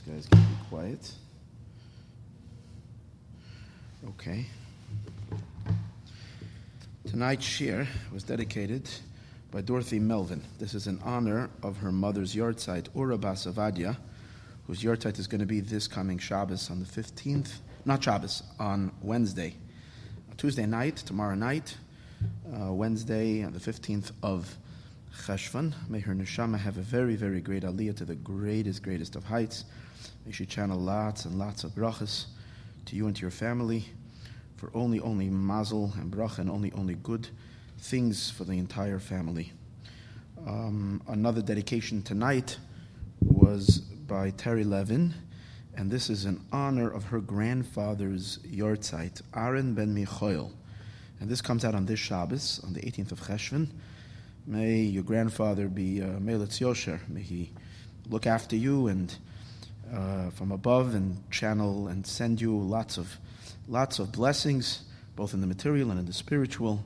guy's to be quiet. Okay. Tonight's shiur was dedicated by Dorothy Melvin. This is in honor of her mother's yahrzeit, Ura Basavadia, whose yahrzeit is going to be this coming Shabbos on the 15th, not Shabbos, on Wednesday. Tuesday night, tomorrow night, uh, Wednesday, the 15th of Cheshvan. May her neshama have a very, very great aliyah to the greatest, greatest of heights. May she channel lots and lots of brachas to you and to your family for only, only mazel and bracha and only, only good things for the entire family. Um, another dedication tonight was by Terry Levin, and this is in honor of her grandfather's yahrzeit, Aaron ben Michoel. And this comes out on this Shabbos, on the 18th of Cheshvan. May your grandfather be uh, Melitz Yosher. May he look after you and uh, from above and channel and send you lots of, lots of blessings, both in the material and in the spiritual,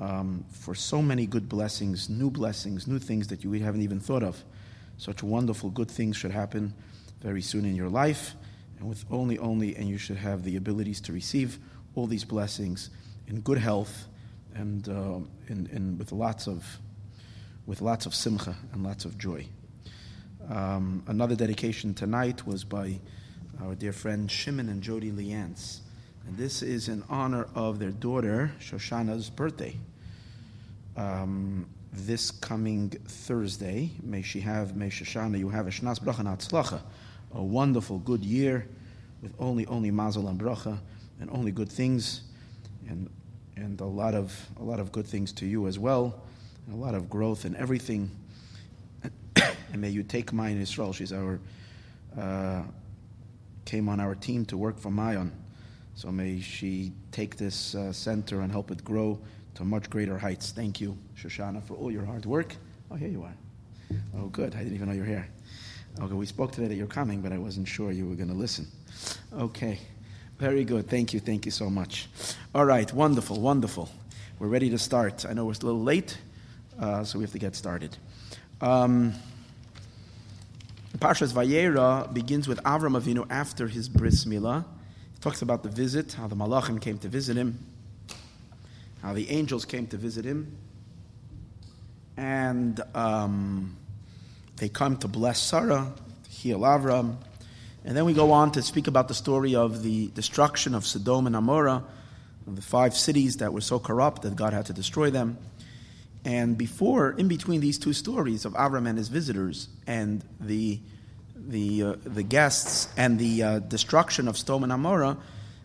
um, for so many good blessings, new blessings, new things that you haven't even thought of. Such wonderful, good things should happen very soon in your life, and with only, only, and you should have the abilities to receive all these blessings in good health and uh, in, in, with lots of with lots of simcha and lots of joy. Um, another dedication tonight was by our dear friend Shimon and Jody Leance, and this is in honor of their daughter Shoshana's birthday. Um, this coming Thursday, may she have, may Shoshana, you have a shnas bracha atzlacha, a wonderful, good year with only, only mazel and bracha and only good things and and a lot of a lot of good things to you as well, and a lot of growth and everything. and may you take in Israel. She's our uh, came on our team to work for Mayon, so may she take this uh, center and help it grow to much greater heights. Thank you, Shoshana, for all your hard work. Oh, here you are. Oh, good. I didn't even know you're here. Okay, we spoke today that you're coming, but I wasn't sure you were going to listen. Okay. Very good. Thank you. Thank you so much. All right. Wonderful. Wonderful. We're ready to start. I know we're a little late, uh, so we have to get started. Um, Parshas Vayera begins with Avram Avinu after his bris milah. He talks about the visit, how the malachim came to visit him, how the angels came to visit him, and um, they come to bless Sarah, to heal Avram, and then we go on to speak about the story of the destruction of Sodom and Amorah, the five cities that were so corrupt that God had to destroy them. And before, in between these two stories of Avram and his visitors and the, the, uh, the guests and the uh, destruction of Sodom and Amorah,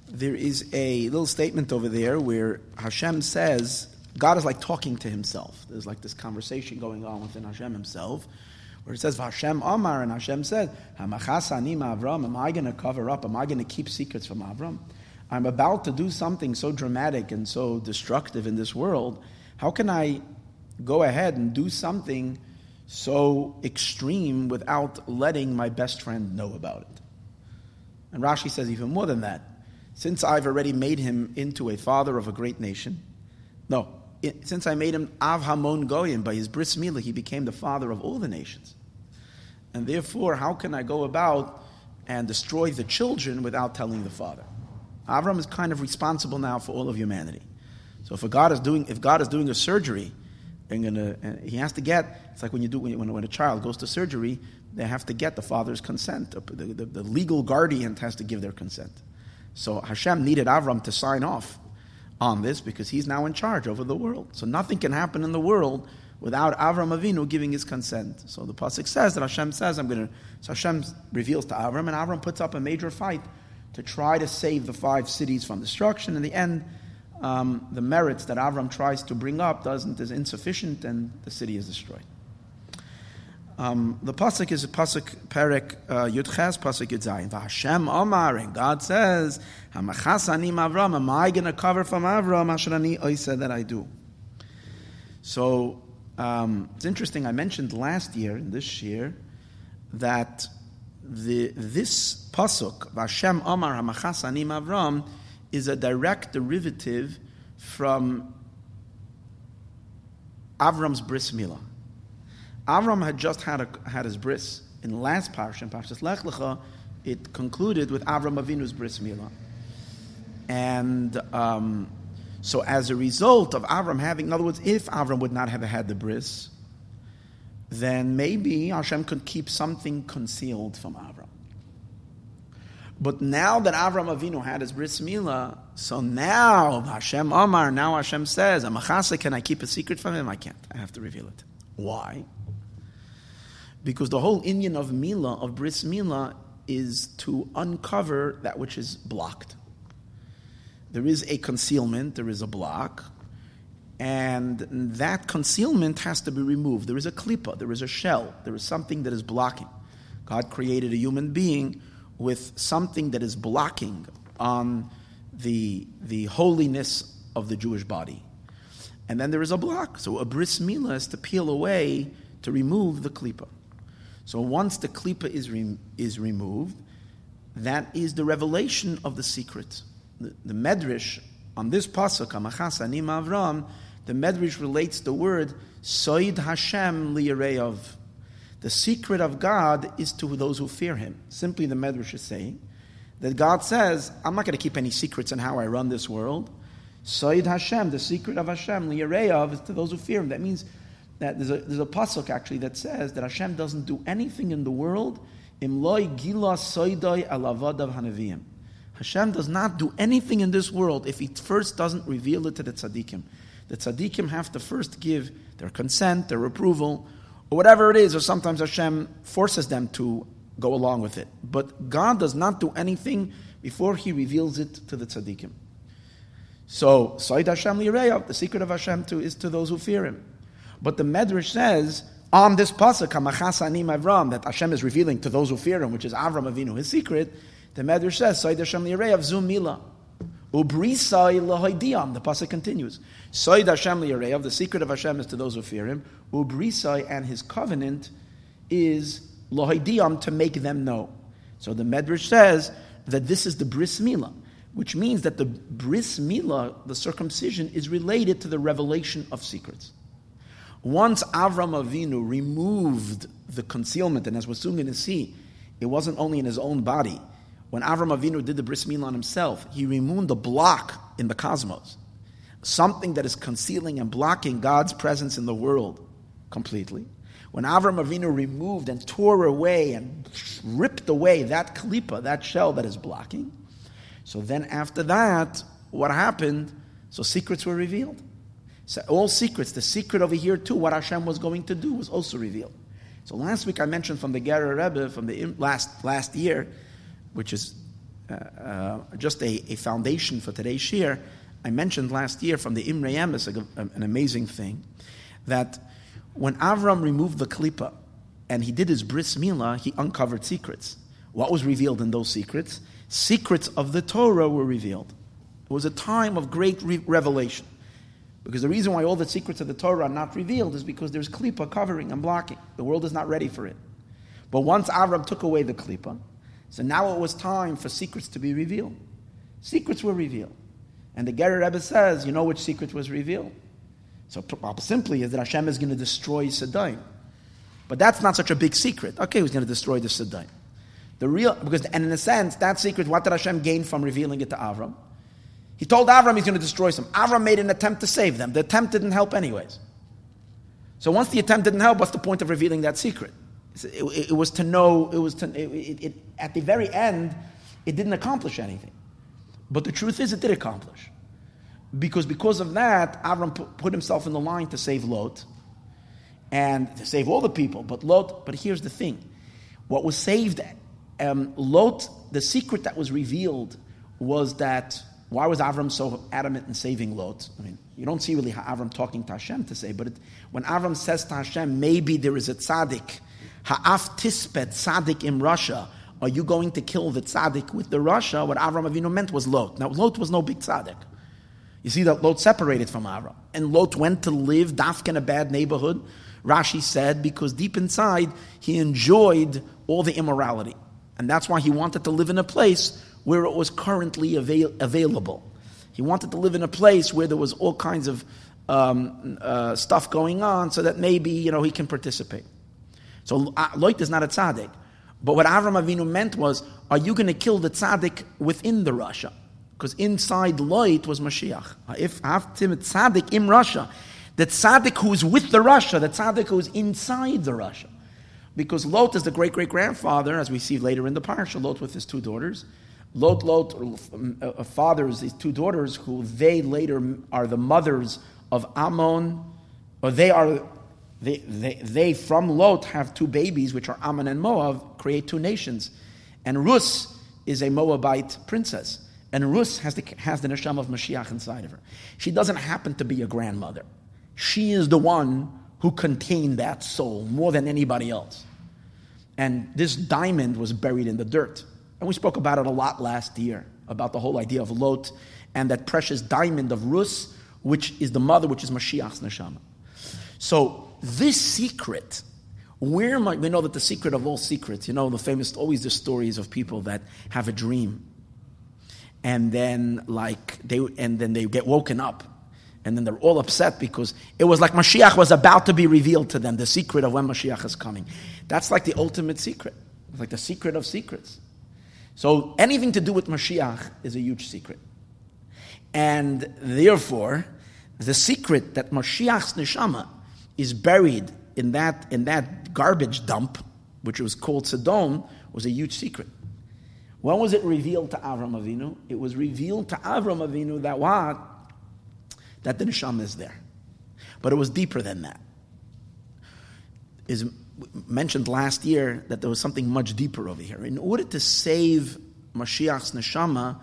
there is a little statement over there where Hashem says, God is like talking to himself. There's like this conversation going on within Hashem himself where it says Hashem Amar, and Hashem said, Hamachasani Avram, am I going to cover up? Am I going to keep secrets from Avram? I'm about to do something so dramatic and so destructive in this world. How can I go ahead and do something so extreme without letting my best friend know about it? And Rashi says even more than that. Since I've already made him into a father of a great nation, no, it, since I made him Av Hamon Goyim, by his bris milah, he became the father of all the nations. And therefore, how can I go about and destroy the children without telling the father? Avram is kind of responsible now for all of humanity. So if God is doing, if God is doing a surgery, and, gonna, and he has to get, it's like when you do when, when a child goes to surgery, they have to get the father's consent. The, the, the legal guardian has to give their consent. So Hashem needed Avram to sign off on this because he's now in charge over the world. So nothing can happen in the world without Avram Avinu giving his consent. So the pasuk says that Hashem says, "I'm going to." So Hashem reveals to Avram, and Avram puts up a major fight to try to save the five cities from destruction. In the end, um, the merits that Avram tries to bring up doesn't is insufficient, and the city is destroyed. Um, the pasuk is a pasuk perek uh, yudches pasuk yudzayin. Hashem Omar and God says, "Hamachas anim Avram." Am I going to cover from Avram? Asher ani said that I do. So um, it's interesting. I mentioned last year and this year that the this pasuk Hashem Omar Hamachas anim Avram is a direct derivative from Avram's bris milah. Avram had just had, a, had his bris. In the last parsha, in Parshas Lech Lecha, it concluded with Avram Avinu's bris milah. And um, so as a result of Avram having, in other words, if Avram would not have had the bris, then maybe Hashem could keep something concealed from Avram. But now that Avram Avinu had his bris milah, so now Hashem Omar, now Hashem says, "A Amachasa, can I keep a secret from him? I can't. I have to reveal it. Why? Because the whole inyan of Mila, of Bris Mila, is to uncover that which is blocked. There is a concealment, there is a block, and that concealment has to be removed. There is a klipa, there is a shell, there is something that is blocking. God created a human being with something that is blocking on the, the holiness of the Jewish body. And then there is a block. So a bris milah is to peel away, to remove the klipa. So once the klipa is, re- is removed, that is the revelation of the secret. The, the Medrash on this pasuk, Amachas Anim Avram, the Medrash relates the word Soid Hashem liyareyav. The secret of God is to those who fear Him. Simply, the Medrash is saying that God says, "I'm not going to keep any secrets in how I run this world." Soid Hashem, the secret of Hashem liyareyav, is to those who fear Him. That means that there's a, there's a pasuk actually that says that Hashem doesn't do anything in the world. Imloi gila. Hashem does not do anything in this world if He first doesn't reveal it to the tzaddikim. The tzaddikim have to first give their consent, their approval, or whatever it is, or sometimes Hashem forces them to go along with it. But God does not do anything before He reveals it to the tzaddikim. So, Said Hashem li'reyav, the secret of Hashem to, is to those who fear Him. But the Medrash says on this pasuk, Anim Avram, that Hashem is revealing to those who fear Him, which is Avram Avinu, His secret. The Medrash says, Soid Hashem li'areyav zum mila. Ubrisai lahoidiyam. The pasuk continues. Soid Hashem li'areyav. The secret of Hashem is to those who fear Him. Ubrisai and His covenant is lahoidiyam to make them know. So the Medrash says that this is the bris milah, which means that the bris milah, the circumcision, is related to the revelation of secrets. Once Avram Avinu removed the concealment, and as we're soon going to see, it wasn't only in his own body. When Avram Avinu did the bris milah on himself, he removed a block in the cosmos, something that is concealing and blocking God's presence in the world completely. When Avram Avinu removed and tore away and ripped away that klipa, that shell that is blocking, so then after that, what happened? So secrets were revealed. So all secrets, the secret over here too, what Hashem was going to do was also revealed. So last week I mentioned from the Gerer Rebbe from the last last year, which is uh, uh, just a, a, foundation for today's year. I mentioned last year from the Imrei Emes, an amazing thing, that when Avram removed the klipa and he did his bris milah, he uncovered secrets. What was revealed in those secrets? Secrets of the Torah were revealed. It was a time of great re- revelation. Because the reason why all the secrets of the Torah are not revealed is because there's klipa covering and blocking. The world is not ready for it. But once Avram took away the klipa, so now it was time for secrets to be revealed. Secrets were revealed. And the Gerer Rebbe says, you know which secret was revealed? So simply is that Hashem is going to destroy Sodom. But that's not such a big secret. Okay, he's going to destroy the Sodom. The real, because, and in a sense, that secret, what did Hashem gain from revealing it to Avram? He told Avram he's going to destroy them. Avram made an attempt to save them. The attempt didn't help, anyways. So once the attempt didn't help, what's the point of revealing that secret? It, it, it was to know, it was to, it, at the very end, it didn't accomplish anything. But the truth is, it did accomplish. Because because of that, Avram put, himself in the line to save Lot. and to save all the people. But Lot, but here's the thing. What was saved, um, Lot, the secret that was revealed was that, why was Avram so adamant in saving Lot? I mean, you don't see really Avram talking to Hashem to say, but it, when Avram says to Hashem, maybe there is a tzaddik, ha'af tispet tzaddik in rasha, are you going to kill the tzaddik with the rasha? What Avram Avinu meant was Lot. Now, Lot was no big tzaddik. You see that Lot separated from Avram. And Lot went to live dafk in a bad neighborhood, Rashi said, because deep inside he enjoyed all the immorality. And that's why he wanted to live in a place where it was currently avail- available. He wanted to live in a place where there was all kinds of um, uh, stuff going on so that maybe you know, he can participate. So uh, Lot is not a tzaddik. But what Avram Avinu meant was, are you going to kill the tzaddik within the rasha? Because inside Lot was Mashiach. If Haftim tzaddik in rasha, the tzaddik who is with the rasha, the tzaddik who is inside the rasha. Because Lot is the great great grandfather, as we see later in the parsha, Lot with his two daughters. Lot, Lot, uh, fathers, his two daughters, who they later are the mothers of Ammon, or they are they, they, they, from Lot have two babies, which are Ammon and Moab, create two nations. And Rus is a Moabite princess. And Rus has the, has the neshama of Mashiach inside of her. She doesn't happen to be a grandmother. She is the one who contained that soul more than anybody else. And this diamond was buried in the dirt. And we spoke about it a lot last year, about the whole idea of Lot and that precious diamond of Rus, which is the mother, which is Mashiach's neshama. So this secret, where might we know that the secret of all secrets, you know, the famous, always the stories of people that have a dream and then like they, and then they get woken up and then they're all upset because it was like Mashiach was about to be revealed to them, the secret of when Mashiach is coming. That's like the ultimate secret. It's like the secret of secrets. So anything to do with Mashiach is a huge secret. And therefore, the secret that Mashiach's neshama is buried in that, in that garbage dump, which was called Sodom, was a huge secret. When was it revealed to Avram Avinu? It was revealed to Avram Avinu that what? That the neshama is there. But it was deeper than that. Is mentioned last year that there was something much deeper over here. In order to save Mashiach's neshama,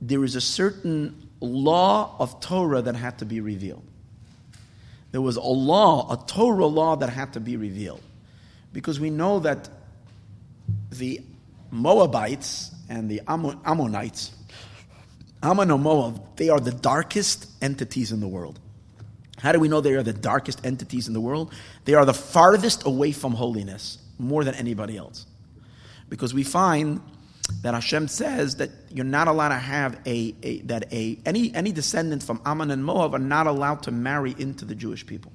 there is a certain law of Torah that had to be revealed there was a law, a Torah law that had to be revealed. Because we know that the Moabites and the Ammonites, Ammon and Moab, they are the darkest entities in the world. How do we know they are the darkest entities in the world? They are the farthest away from holiness, more than anybody else. Because we find that Hashem says that you're not allowed to have a, a, that a any any descendant from Ammon and Moab are not allowed to marry into the Jewish people.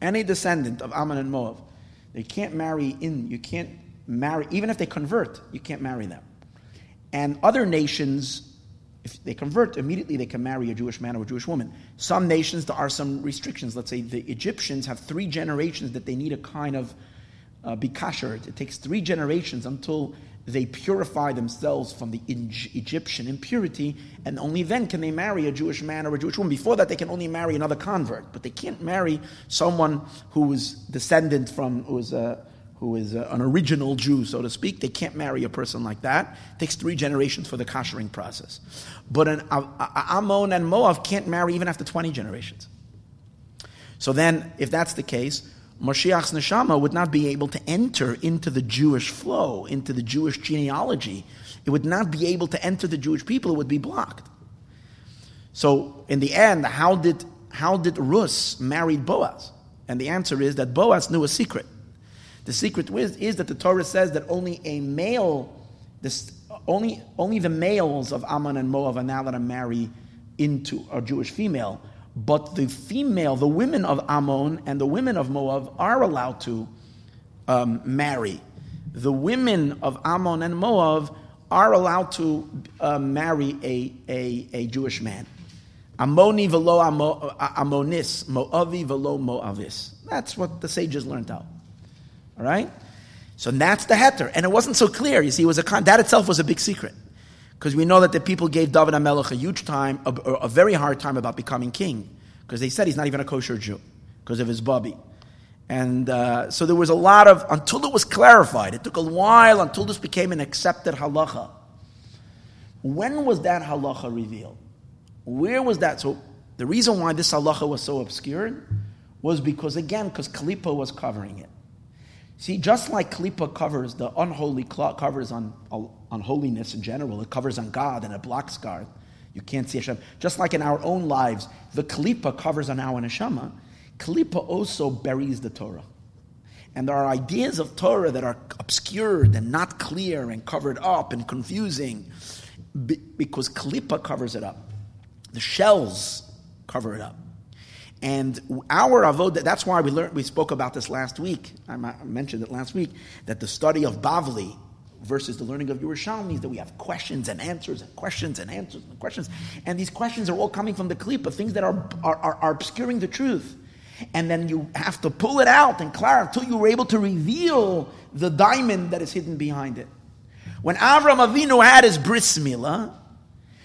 Any descendant of Ammon and Moab, they can't marry in. You can't marry even if they convert. You can't marry them. And other nations, if they convert immediately, they can marry a Jewish man or a Jewish woman. Some nations there are some restrictions. Let's say the Egyptians have three generations that they need a kind of uh, be kashered. It takes three generations until they purify themselves from the Egyptian impurity, and only then can they marry a Jewish man or a Jewish woman. Before that, they can only marry another convert, but they can't marry someone who is descendant from, who is, a, uh, who is a, an original Jew, so to speak. They can't marry a person like that. It takes three generations for the kashering process. But an Ammon and Moab can't marry even after 20 generations. So then, if that's the case, Mashiach's neshama would not be able to enter into the Jewish flow, into the Jewish genealogy. It would not be able to enter the Jewish people. It would be blocked. So, in the end, how did how did Rus marry Boaz? And the answer is that Boaz knew a secret. The secret is, is that the Torah says that only a male, this, only only the males of Ammon and Moab are now allowed to marry into a Jewish female but the female, the women of Ammon and the women of Moab are allowed to um, marry. The women of Ammon and Moab are allowed to uh, marry a, a, a, Jewish man. Ammoni velo Ammonis, Moavi velo Moavis. That's what the sages learned out. All right? So that's the heter. And it wasn't so clear. You see, it was a con- that itself was a big secret. Because we know that the people gave David HaMelech a huge time, a, a very hard time about becoming king. Because they said he's not even a kosher Jew because of his bubby. And uh, so there was a lot of, until it was clarified, it took a while until this became an accepted halacha. When was that halacha revealed? Where was that? So the reason why this halacha was so obscured was because, again, because Kalipa was covering it. See, just like Kalipa covers the unholy cloth, covers on, on holiness in general, it covers on God and it blocks God. You can't see Hashem. Just like in our own lives, the Kalipa covers on our neshama. Kalipa also buries the Torah. And there are ideas of Torah that are obscured and not clear and covered up and confusing because Kalipa covers it up. The shells cover it up. And our avodah, that's why we learned, we spoke about this last week. I mentioned it last week, that the study of Bavli versus the learning of Yerushalmi that we have questions and answers and questions and answers and questions. And these questions are all coming from the Kalipa, things that are, are, are, are obscuring the truth. And then you have to pull it out and clarify until you were able to reveal the diamond that is hidden behind it. When Avram Avinu had his bris milah,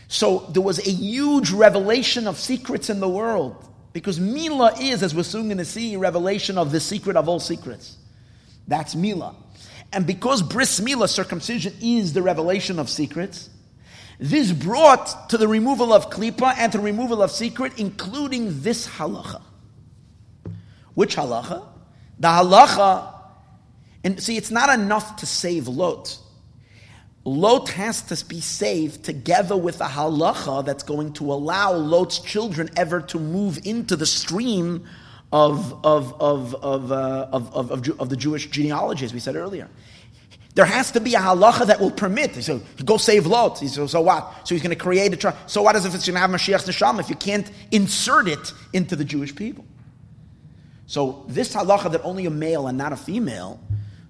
so there was a huge revelation of secrets in the world. Because Mila is, as we're soon going to see, revelation of the secret of all secrets. That's Mila. And because bris Mila, circumcision, is the revelation of secrets, this brought to the removal of klipa and to the removal of secret, including this halacha. Which halacha? The halacha, and see, it's not enough to save Lot. Lot has to be saved together with a halacha that's going to allow Lot's children ever to move into the stream of, of, of, of, uh, of, of, of, of, the Jewish genealogy, as we said earlier. There has to be a halacha that will permit. So go save Lot. He said, so what? So he's going to create a tribe. So what is if it's going to have Mashiach's neshama if you can't insert it into the Jewish people? So this halacha that only a male and not a female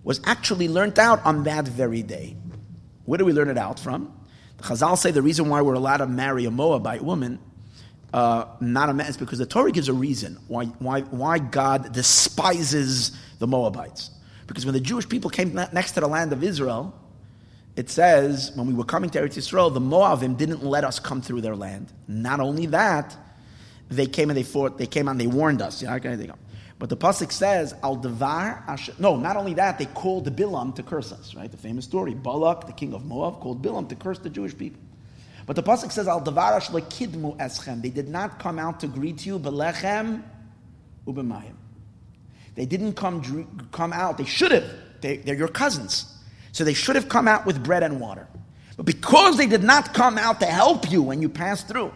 was actually learnt out on that very day. Where do we learn it out from? The Chazal say the reason why we're allowed to marry a Moabite woman, uh, not a is because the Torah gives a reason why, why, why God despises the Moabites. Because when the Jewish people came next to the land of Israel, it says when we were coming to Eretz Yisrael, the Moabim didn't let us come through their land. Not only that, they came and they fought. They came and they warned us. Yeah, okay, they go. But the pasuk says, "Al devar." No, not only that, they called Bilam to curse us. Right, the famous story. Balak, the king of Moab, called Bilam to curse the Jewish people. But the pasuk says, "Al devar kidmu eschem." They did not come out to greet you, belechem ubemayim. They didn't come come out. They should have. They, they're your cousins, so they should have come out with bread and water. But because they did not come out to help you when you passed through,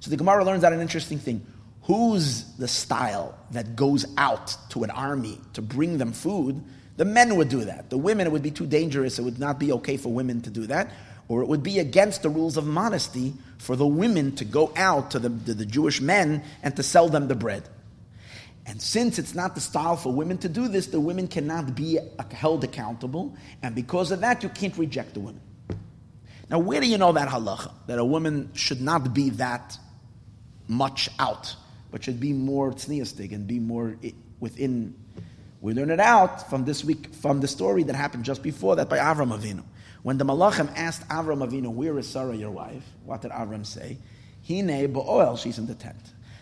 so the Gemara learns out an interesting thing who's the style that goes out to an army to bring them food, the men would do that. The women, it would be too dangerous. It would not be okay for women to do that. Or it would be against the rules of modesty for the women to go out to the, to the Jewish men and to sell them the bread. And since it's not the style for women to do this, the women cannot be held accountable. And because of that, you can't reject the women. Now, where do you know that halacha? That a woman should not be that much out but should be more tzniastic and be more within. We learn it out from this week, from the story that happened just before that by Avram Avinu. When the Malachim asked Avram Avinu, where is Sarah, your wife? What did Avram say? Hine bo'oel, she's in the tent.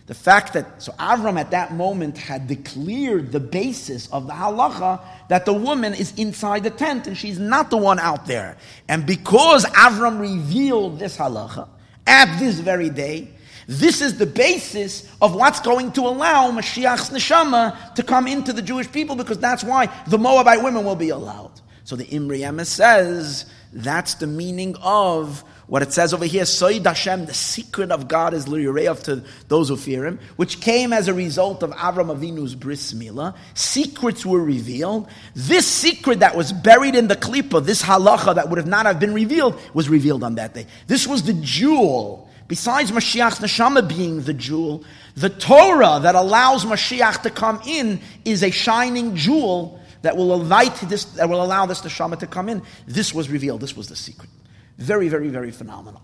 The fact that, so Avram at that moment had declared the basis of the halacha that the woman is inside the tent and she's not the one out there. And because Avram revealed this halacha at this very day, this is the basis of what's going to allow Mashiach's neshama to come into the Jewish people because that's why the Moabite women will be allowed. So the Imrei Emes says that's the meaning of what it says over here, Soid Hashem, the secret of God is Lirev to those who fear Him, which came as a result of Avram Avinu's bris milah. Secrets were revealed. This secret that was buried in the klipa, this halacha that would have not have been revealed, was revealed on that day. This was the jewel Besides Mashiach's neshama being the jewel, the Torah that allows Mashiach to come in is a shining jewel that will invite this, that will allow this neshama to come in. This was revealed. This was the secret. Very, very, very phenomenal.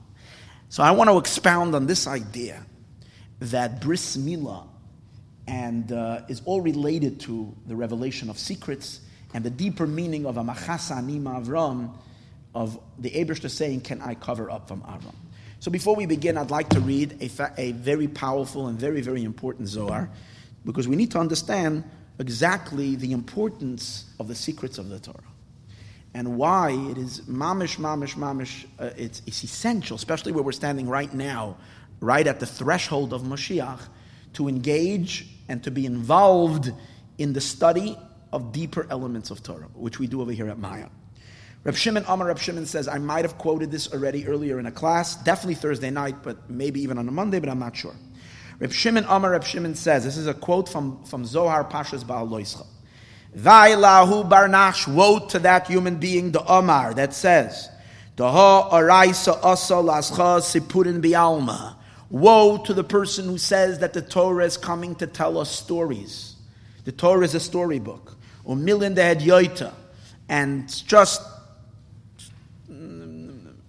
So I want to expound on this idea that bris milah and uh, is all related to the revelation of secrets and the deeper meaning of a machasa anima Avram of the Abrish saying, "Can I cover up from Avram?" So before we begin, I'd like to read a, fa- a very powerful and very, very important Zohar, because we need to understand exactly the importance of the secrets of the Torah and why it is mamish, mamish, mamish. Uh, it's, it's essential, especially where we're standing right now, right at the threshold of Moshiach, to engage and to be involved in the study of deeper elements of Torah, which we do over here at Maya. Reb Shimon Amar Reb Shimon says, I might have quoted this already earlier in a class, definitely Thursday night, but maybe even on a Monday, but I'm not sure. Reb Shimon Amar Reb Shimon says, this is a quote from, from Zohar Parshas Beha'aloscha. Vailahu Barnash, woe to that human being, the Omar, that says, Daha Araisa Asa Lascha Sipurin Bialma. Woe to the person who says that the Torah is coming to tell us stories. The Torah is a storybook. Or million the yoita. And just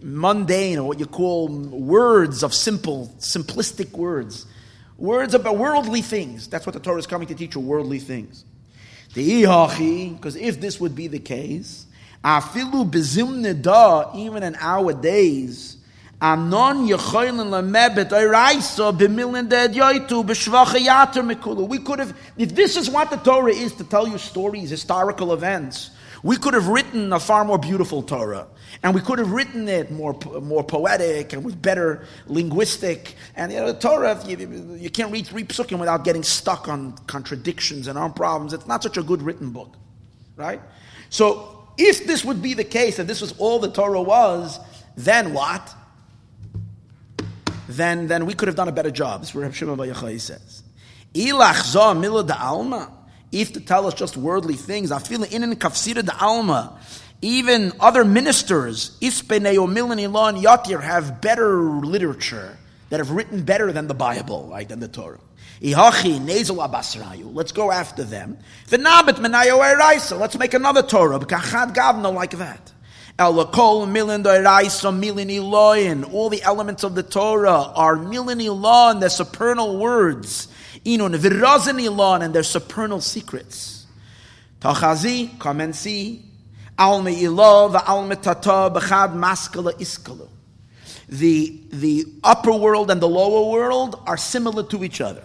mundane, or what you call words of simple, simplistic words. Words about worldly things. That's what the Torah is coming to teach you, worldly things. The ihachi, because if this would be the case, afilu even in our days. We could have, if this is what the Torah is to tell you stories, historical events, we could have written a far more beautiful Torah. And we could have written it more, more poetic and with better linguistic. And you know, the Torah, you, you can't read three psukim without getting stuck on contradictions and on problems. It's not such a good written book, right? So if this would be the case, and this was all the Torah was, then what? Then, then we could have done a better job. This is what Shimon Bar says. Ilach zo mila da alma. If to tell us just worldly things, I feel in kafsira da alma. Even other ministers, Ispenei Milan Ilan Yatir, have better literature that have written better than the Bible, right, than the Torah. Ihachi Nezel Abasrayu. Let's go after them. V'nabit Menayo Eraisa. Let's make another Torah. B'kachad Gavna like that. Elakol Milan Eraisa Milan Iloyin. All the elements of the Torah are Milan Ilon, their supernal words. Inun V'razin Ilon, and their supernal secrets. Tachazi, come and see. Alme ilov, alme tata, b'chad maskala iskalu. The, the upper world and the lower world are similar to each other.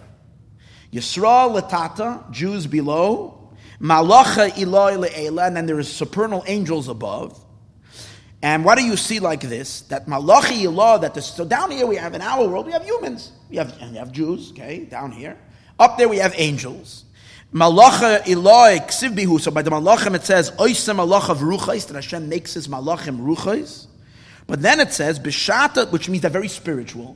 Yisrael latata, Jews below, malacha iloi le'ela, and then there is supernal angels above. And what do you see like this? That malachi ilah, that the, so down here we have in our world, we have humans. We have, and we have Jews, okay, down here. Up there we have angels. Malacha Eloi Ksiv So by the Malachim it says Oisem Malach of Ruchais that Hashem makes his Malachim Ruchais. But then it says Bishata, which means they're very spiritual.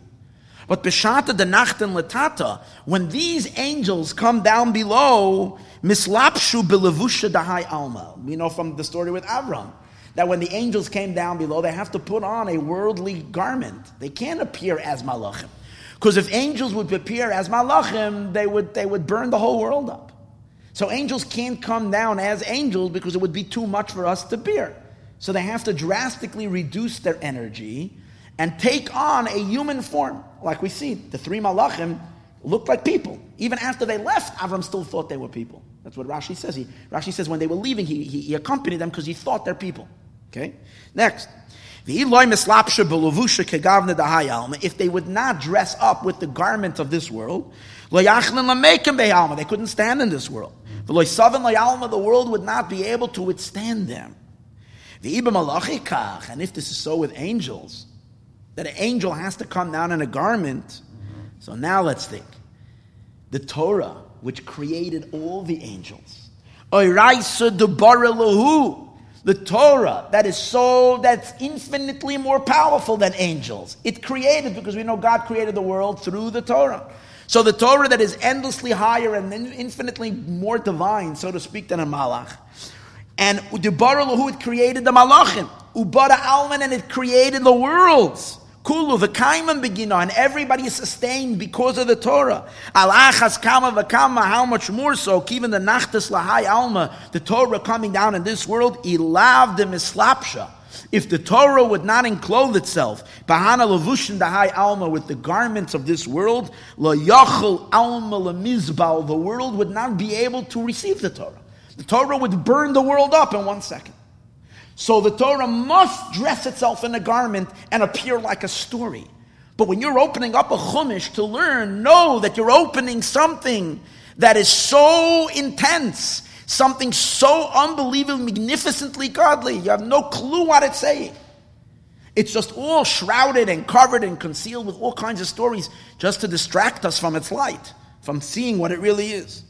But Bishata the Nachten Latata, when these angels come down below, Mislapshu Bilevusha Dahai Alma. We know from the story with Avram that when the angels came down below, they have to put on a worldly garment. They can't appear as Malachim. Because if angels would appear as Malachim, they would, they would burn the whole world up. So angels can't come down as angels because it would be too much for us to bear. So they have to drastically reduce their energy and take on a human form. Like we see, the three malachim looked like people. Even after they left, Avram still thought they were people. That's what Rashi says. He, Rashi says when they were leaving, he, he, he accompanied them because he thought they're people. Okay? Next. If they would not dress up with the garment of this world, they couldn't stand in this world. The world would not be able to withstand them. And if this is so with angels, that an angel has to come down in a garment. So now let's think. The Torah, which created all the angels. The Torah that is so, that's infinitely more powerful than angels. It created, because we know God created the world through the Torah. So the Torah that is endlessly higher and infinitely more divine, so to speak, than a malach. And Udibara who it created the malachim. Ubara alman, and it created the worlds. Kulu, the kaiman begin and everybody is sustained because of the Torah. Alachas kama v'kama, how much more so, even the nachtas lahai alma, the Torah coming down in this world, ilav de mislapsha if the Torah would not enclothe itself, bahana levushin dahai alma, with the garments of this world, la yachal alma lemizbal, the world would not be able to receive the Torah. The Torah would burn the world up in one second. So the Torah must dress itself in a garment and appear like a story. But when you're opening up a chumash to learn, know that you're opening something that is so intense, something so unbelievably, magnificently godly. You have no clue what it's saying. It's just all shrouded and covered and concealed with all kinds of stories just to distract us from its light, from seeing what it really is.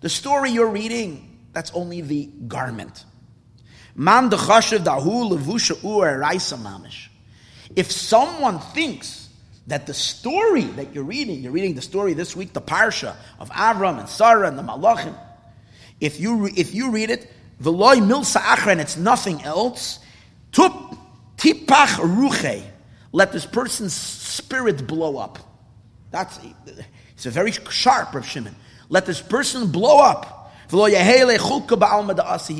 The story you're reading, that's only the garment. If someone thinks that the story that you're reading, you're reading the story this week, the parsha of Avram and Sarah and the Malachim, if you, if you read it, Veloy milsa achra, and it's nothing else. Tup tipach ruche. Let this person's spirit blow up. That's it's a very sharp Rav Shimon. Let this person blow up. He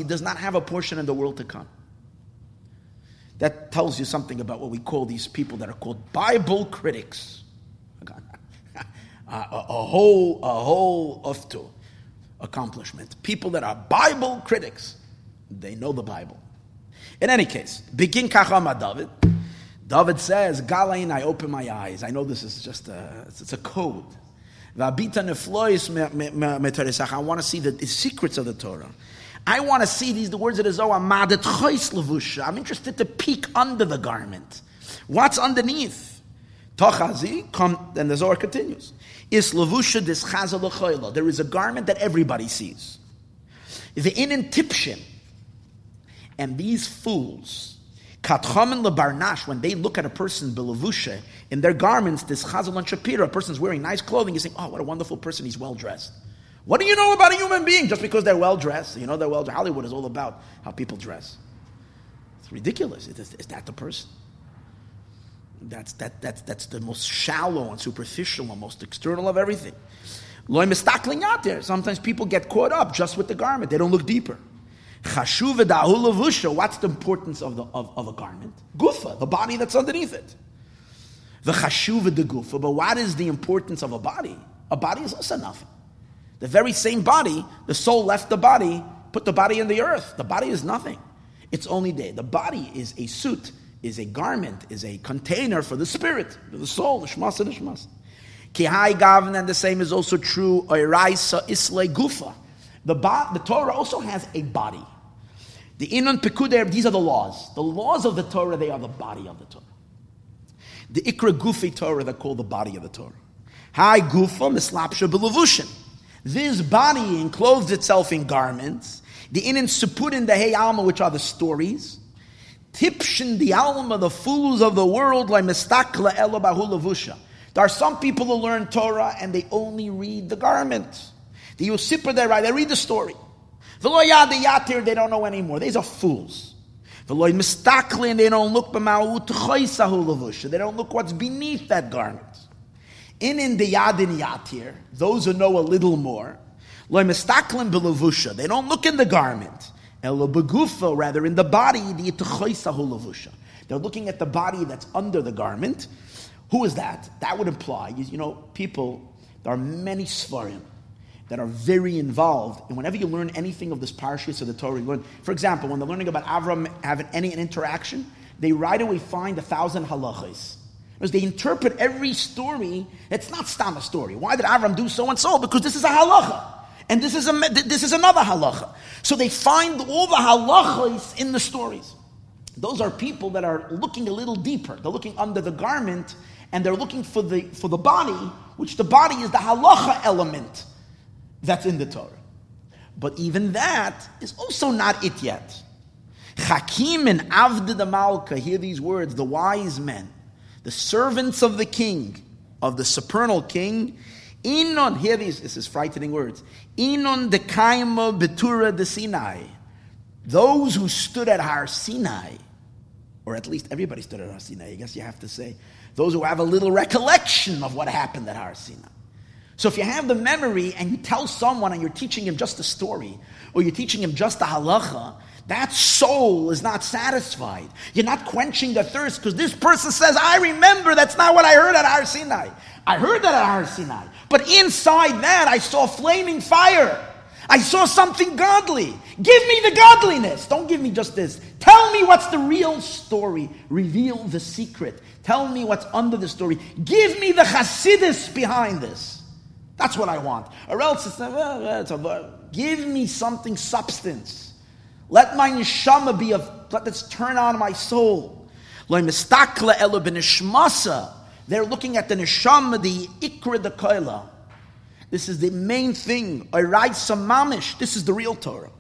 does not have a portion in the world to come. That tells you something about what we call these people that are called Bible critics. a, a, a whole, a whole uftu accomplishment. People that are Bible critics, they know the Bible. In any case, begin Kachama David. David says, Galain, I open my eyes. I know this is just a, it's a code. I want to see the, the secrets of the Torah. I want to see these the words of the Zohar. I'm interested to peek under the garment. What's underneath? Tochazi, come, then the Zohar continues. Is lavusha dis There is a garment that everybody sees. The inin tipshin. And these fools, katchamen lebarnash, when they look at a person belavusha in their garments, this chazal and shapira, a person's wearing nice clothing, you say, oh, what a wonderful person, he's well dressed. What do you know about a human being just because they're well dressed? You know they're well dressed. Hollywood is all about how people dress. It's ridiculous. Is, is that the person? That's, that, that's, that's the most shallow and superficial and most external of everything. Loy mistakling out there. Sometimes people get caught up just with the garment. They don't look deeper. What's the importance of, the, of, of a garment? Gufa, the body that's underneath it. The chashuva de gufa. But what is the importance of a body? A body is also nothing. The very same body, the soul left the body, put the body in the earth. The body is nothing. It's only there. The body is a suit is a garment, is a container for the spirit, for the soul, the shmas and the shmas. Kihai gavin, and the same is also true, oiraisa isle gufa. The, ba- the Torah also has a body. The inun pekuder, these are the laws. The laws of the Torah, they are the body of the Torah. The ikra gufi Torah, they call the body of the Torah. Hai gufa mislapsha belavushin. This body enclosed itself in garments. The inin suput the hey alma, which are the stories. Tipshin the alma, the fools of the world, like mistakla elabahulavusha. There are some people who learn Torah and they only read the garment. The Yosipper, they write, they read the story. The Loyad Yatir, they don't know anymore. These are fools. The Loy Mistaklin, they don't look They don't look what's beneath that garment. In in the Yadin Yatir, those who know a little more, Loy Mistaklin Belavusha, they don't look in the garment. Elo begufa, rather in the body, the They're looking at the body that's under the garment. Who is that? That would imply, you know, people, there are many svarim that are very involved. And whenever you learn anything of this parashas of the Torah, you learn, for example, when they're learning about Avram having any interaction, they right away find a thousand halachas. Because they interpret every story, it's not stam a story. Why did Avram do so and so? Because this is a halacha. And this is, a, this is another halacha. So they find all the halachas in the stories. Those are people that are looking a little deeper. They're looking under the garment and they're looking for the, for the body, which the body is the halacha element that's in the Torah. But even that is also not it yet. Hakim and Avd the Malka, hear these words, the wise men, the servants of the king, of the supernal king, Inon, hear these, this is frightening words. Inon de kaima betura de Sinai. Those who stood at Har Sinai, or at least everybody stood at Har Sinai, I guess you have to say. Those who have a little recollection of what happened at Har Sinai. So if you have the memory and you tell someone and you're teaching him just a story, or you're teaching him just a halacha, that soul is not satisfied. You're not quenching the thirst because this person says, I remember that's not what I heard at Har Sinai. I heard that at Har Sinai. But inside that, I saw flaming fire. I saw something godly. Give me the godliness. Don't give me just this. Tell me what's the real story. Reveal the secret. Tell me what's under the story. Give me the Hasidus behind this. That's what I want. Or else it's, well, it's a, uh, give me something substance. Let my neshama be of, let this turn on my soul. They're looking at the neshama, the ikra, the koila. This is the main thing. I write some mamish. This is the real Torah.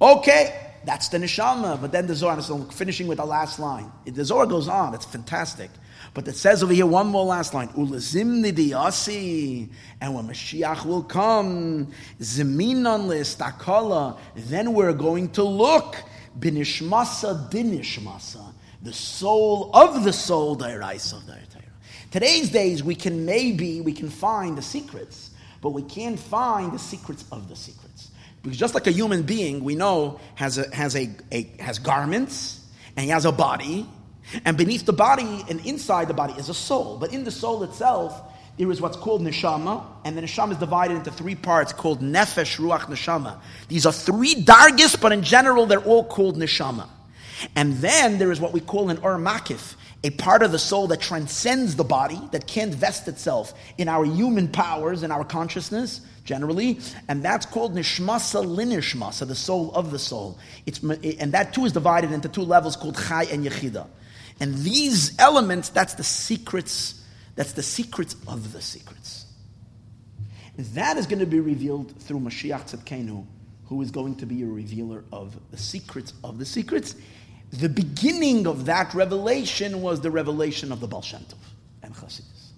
Okay, that's the neshama. But then the Zohar, I'm finishing with the last line. The Zohar goes on. It's fantastic. But it says over here one more last line. Ulazimni diyasi. And when Mashiach will come, ziminon listakala, then we're going to look. Binishmasa dinishmasa. The soul of the soul, the of the Today's days, we can maybe, we can find the secrets but we can't find the secrets of the secrets. Because just like a human being, we know has a, has a, a has garments and he has a body, and beneath the body and inside the body is a soul. But in the soul itself, there is what's called neshama, and the neshama is divided into three parts called nefesh, ruach, neshama. These are three dargis, but in general, they're all called neshama. And then there is what we call an or makif, a part of the soul that transcends the body, that can't vest itself in our human powers and our consciousness generally, and that's called nishmasa linishmasa, the soul of the soul. It's, and that too is divided into two levels called chai and yechida. And these elements, that's the secrets, that's the secrets of the secrets. That is going to be revealed through Mashiach Tzedkenu, who is going to be a revealer of the secrets of the secrets the beginning of that revelation was the revelation of the Baal Shem Tov and Chassidus.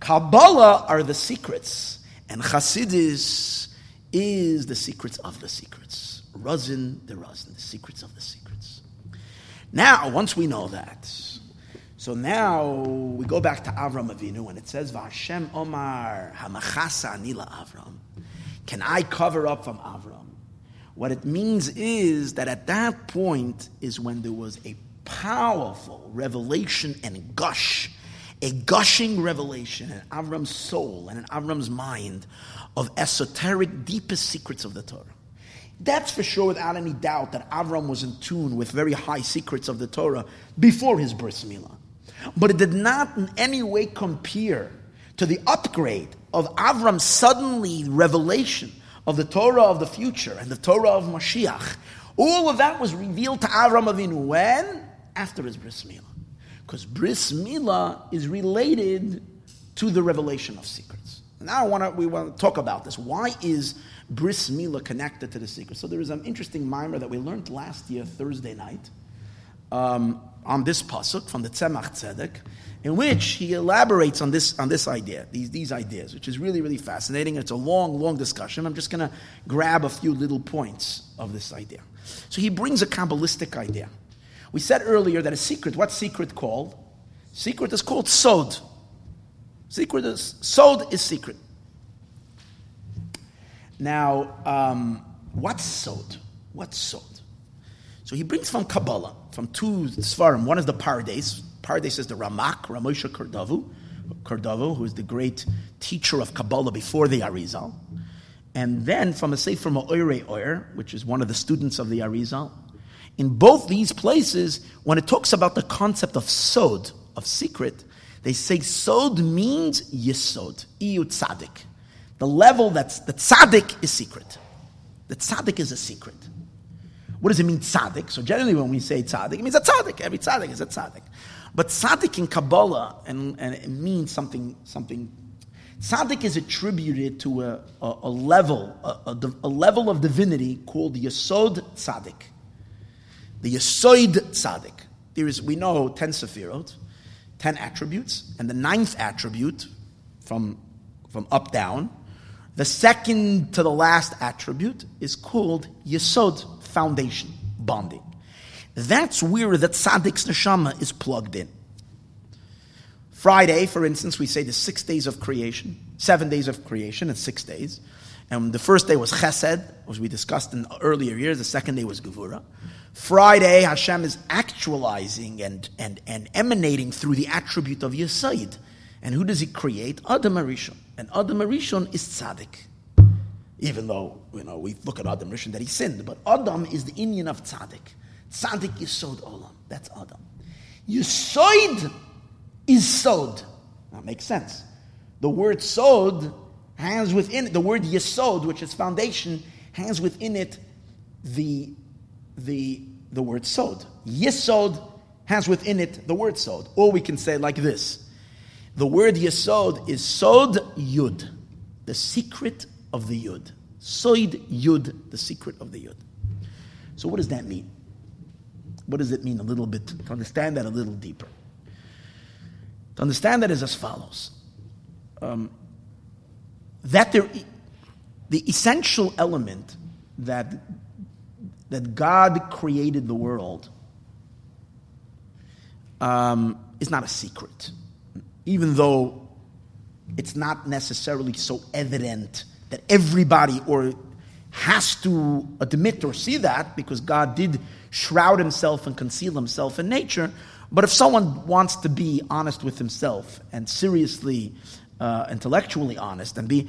Kabbalah are the secrets, and Chassidus is the secrets of the secrets. Razin, the Razin, the secrets of the secrets. Now, once we know that, so now we go back to Avram Avinu, and it says, "Vashem Omar Hamachasa Anila Avram." Can I cover up from Avram? What it means is that at that point is when there was a powerful revelation and gush, a gushing revelation in Avram's soul and in Avram's mind of esoteric, deepest secrets of the Torah. That's for sure, without any doubt, that Avram was in tune with very high secrets of the Torah before his bris milah. But it did not in any way compare to the upgrade of Avram's suddenly revelation of the Torah of the future and the Torah of Mashiach, all of that was revealed to Avram Avinu when? After his bris milah. Because bris milah is related to the revelation of secrets. Now I want to, we want to talk about this. Why is bris milah connected to the secret? So there is an interesting maamar that we learned last year, Thursday night, um, on this pasuk from the Tzemach Tzedek in which he elaborates on this, on this idea, these, these ideas, which is really, really fascinating. It's a long, long discussion. I'm just going to grab a few little points of this idea. So he brings a Kabbalistic idea. We said earlier that a secret, what's secret called? Secret is called sod. Secret is, sod is secret. Now, um, what's sod? What's sod? So he brings from Kabbalah, from two Sforim. One is the Pardes, Pardes is the Ramak, Ramosha Kordovu, Kordovu, who is the great teacher of Kabbalah before the Arizal. And then from a Sefer Ma'oire Oyer, which is one of the students of the Arizal. In both these places, when it talks about the concept of sod, of secret, they say sod means yesod, iyu tzadik. The level that's, the tzadik is secret. The tzadik is a secret. What does it mean, tzaddik? So generally when we say tzaddik, it means a tzaddik. Every tzaddik is a tzaddik. But tzaddik in Kabbalah, and, and it means something, something. Tzaddik is attributed to a, a, a level, a, a, level of divinity called the Yesod Tzaddik. The Yesod Tzaddik. There is, we know, ten sefirot, ten attributes, and the ninth attribute, from, from up down, the second to the last attribute is called Yesod, foundation, bonding. That's where the tzaddik's neshama is plugged in. Friday, for instance, we say the six days of creation, seven days of creation and six days. And the first day was chesed, as we discussed in earlier years. The second day was gevura. Friday, Hashem is actualizing and, and, and emanating through the attribute of Yesod. And who does he create? Adam Arishon. And Adam Arishon is tzaddik. Even though, you know, we look at Adam Arishon that he sinned. But Adam is the inyan of tzaddik. Tzaddik is sod Olam. That's Adam. Yisod is Sod. That makes sense. The word Sod has within it, the word Yisod, which is foundation, has within it the, the, the word Sod. Yisod has within it the word Sod. Or we can say like this. The word Yisod is Sod Yud, the secret of the Yud. Sod Yud, the secret of the Yud. So what does that mean? What does it mean a little bit, to understand that a little deeper? To understand that is as follows. Um, that there, the essential element that, that God created the world um, is not a secret. Even though it's not necessarily so evident that everybody or has to admit or see that because God did shroud himself and conceal himself in nature. But if someone wants to be honest with himself and seriously, uh, intellectually honest, and be,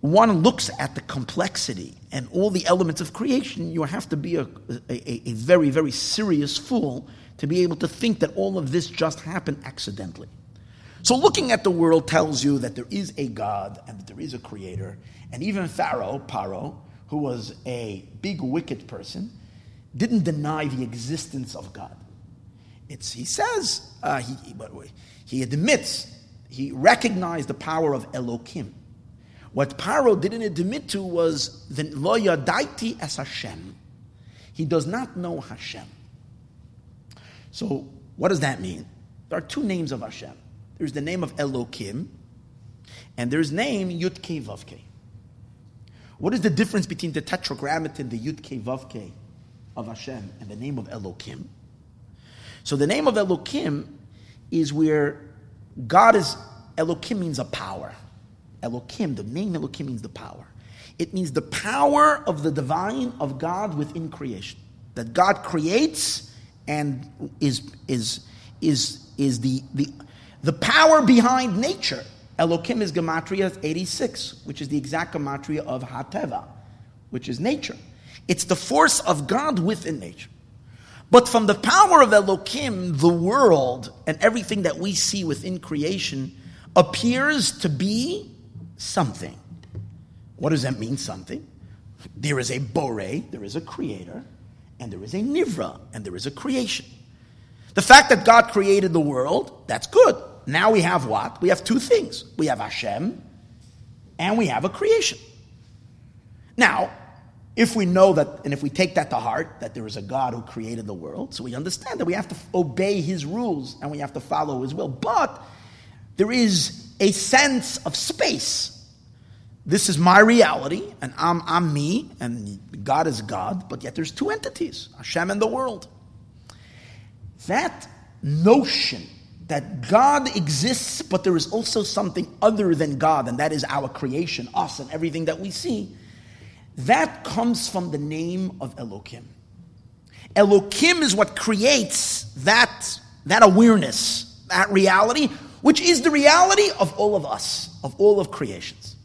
one looks at the complexity and all the elements of creation, you have to be a, a, a very, very serious fool to be able to think that all of this just happened accidentally. So, looking at the world tells you that there is a God and that there is a creator. And even Pharaoh, Paro, who was a big wicked person, didn't deny the existence of God. It's, he says, uh, he, he admits, he recognized the power of Elohim. What Paro didn't admit to was the lo yadaiti as Hashem. He does not know Hashem. So, what does that mean? There are two names of Hashem. There's the name of Elohim, and there's name Yud Vavke. What is the difference between the tetragrammaton, the Yud Vavke of Hashem, and the name of Elohim? So the name of Elohim is where God is, Elohim means a power. Elohim, the name Elohim means the power. It means the power of the divine, of God within creation. That God creates and is, is, is, is the, the, the power behind nature. Elohim is Gematria 86, which is the exact Gematria of Hateva, which is nature. It's the force of God within nature. But from the power of Elohim, the world and everything that we see within creation appears to be something. What does that mean, something? There is a bore, there is a creator, and there is a nivra, and there is a creation. The fact that God created the world, that's good. Now we have what? We have two things. We have Hashem, and we have a creation. Now, if we know that, and if we take that to heart, that there is a God who created the world, so we understand that we have to obey his rules and we have to follow his will. But there is a sense of space. This is my reality, and I'm, I'm me, and God is God, but yet there's two entities, Hashem and the world. That notion that God exists, but there is also something other than God, and that is our creation, us, and everything that we see that comes from the name of Elohim. Elohim is what creates that, that awareness, that reality, which is the reality of all of us, of all of creations.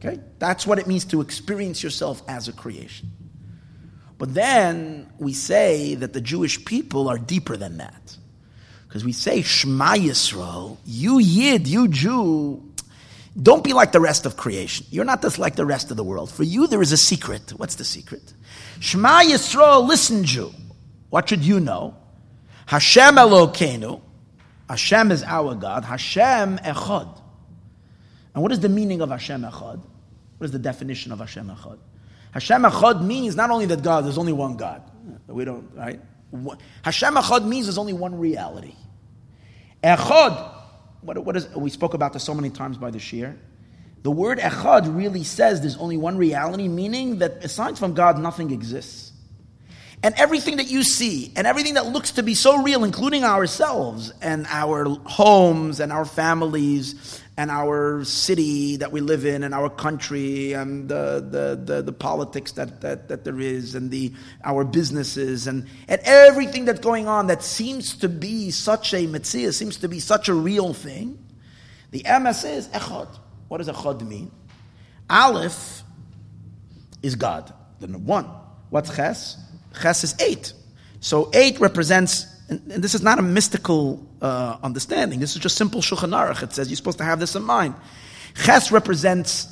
Okay? That's what it means to experience yourself as a creation. But then we say that the Jewish people are deeper than that. Because we say, Shema Yisrael, you Yid, you Jew, don't be like the rest of creation. You're not just like the rest of the world. For you, there is a secret. What's the secret? Shema Yisrael, listen, Jew. What should you know? Hashem Elokeinu. Hashem is our God. Hashem Echad. And what is the meaning of Hashem Echad? What is the definition of Hashem Echad? Hashem Echad means not only that God, there's only one God. We don't, right? Hashem Echad means there's only one reality. Echad what, what is, we spoke about this so many times by the shiur. The word echad really says there's only one reality, meaning that aside from God, nothing exists. And everything that you see, and everything that looks to be so real, including ourselves and our homes and our families and our city that we live in and our country and the, the, the, the, politics that, that, that there is and the, our businesses and, and everything that's going on that seems to be such a mitzvah, seems to be such a real thing. The emes is echad. What does echad mean? Aleph is God. Then one. What's ches? Ches is eight. So eight represents, and, and this is not a mystical uh, understanding. This is just simple Shulchan Aruch. It says you're supposed to have this in mind. Ches represents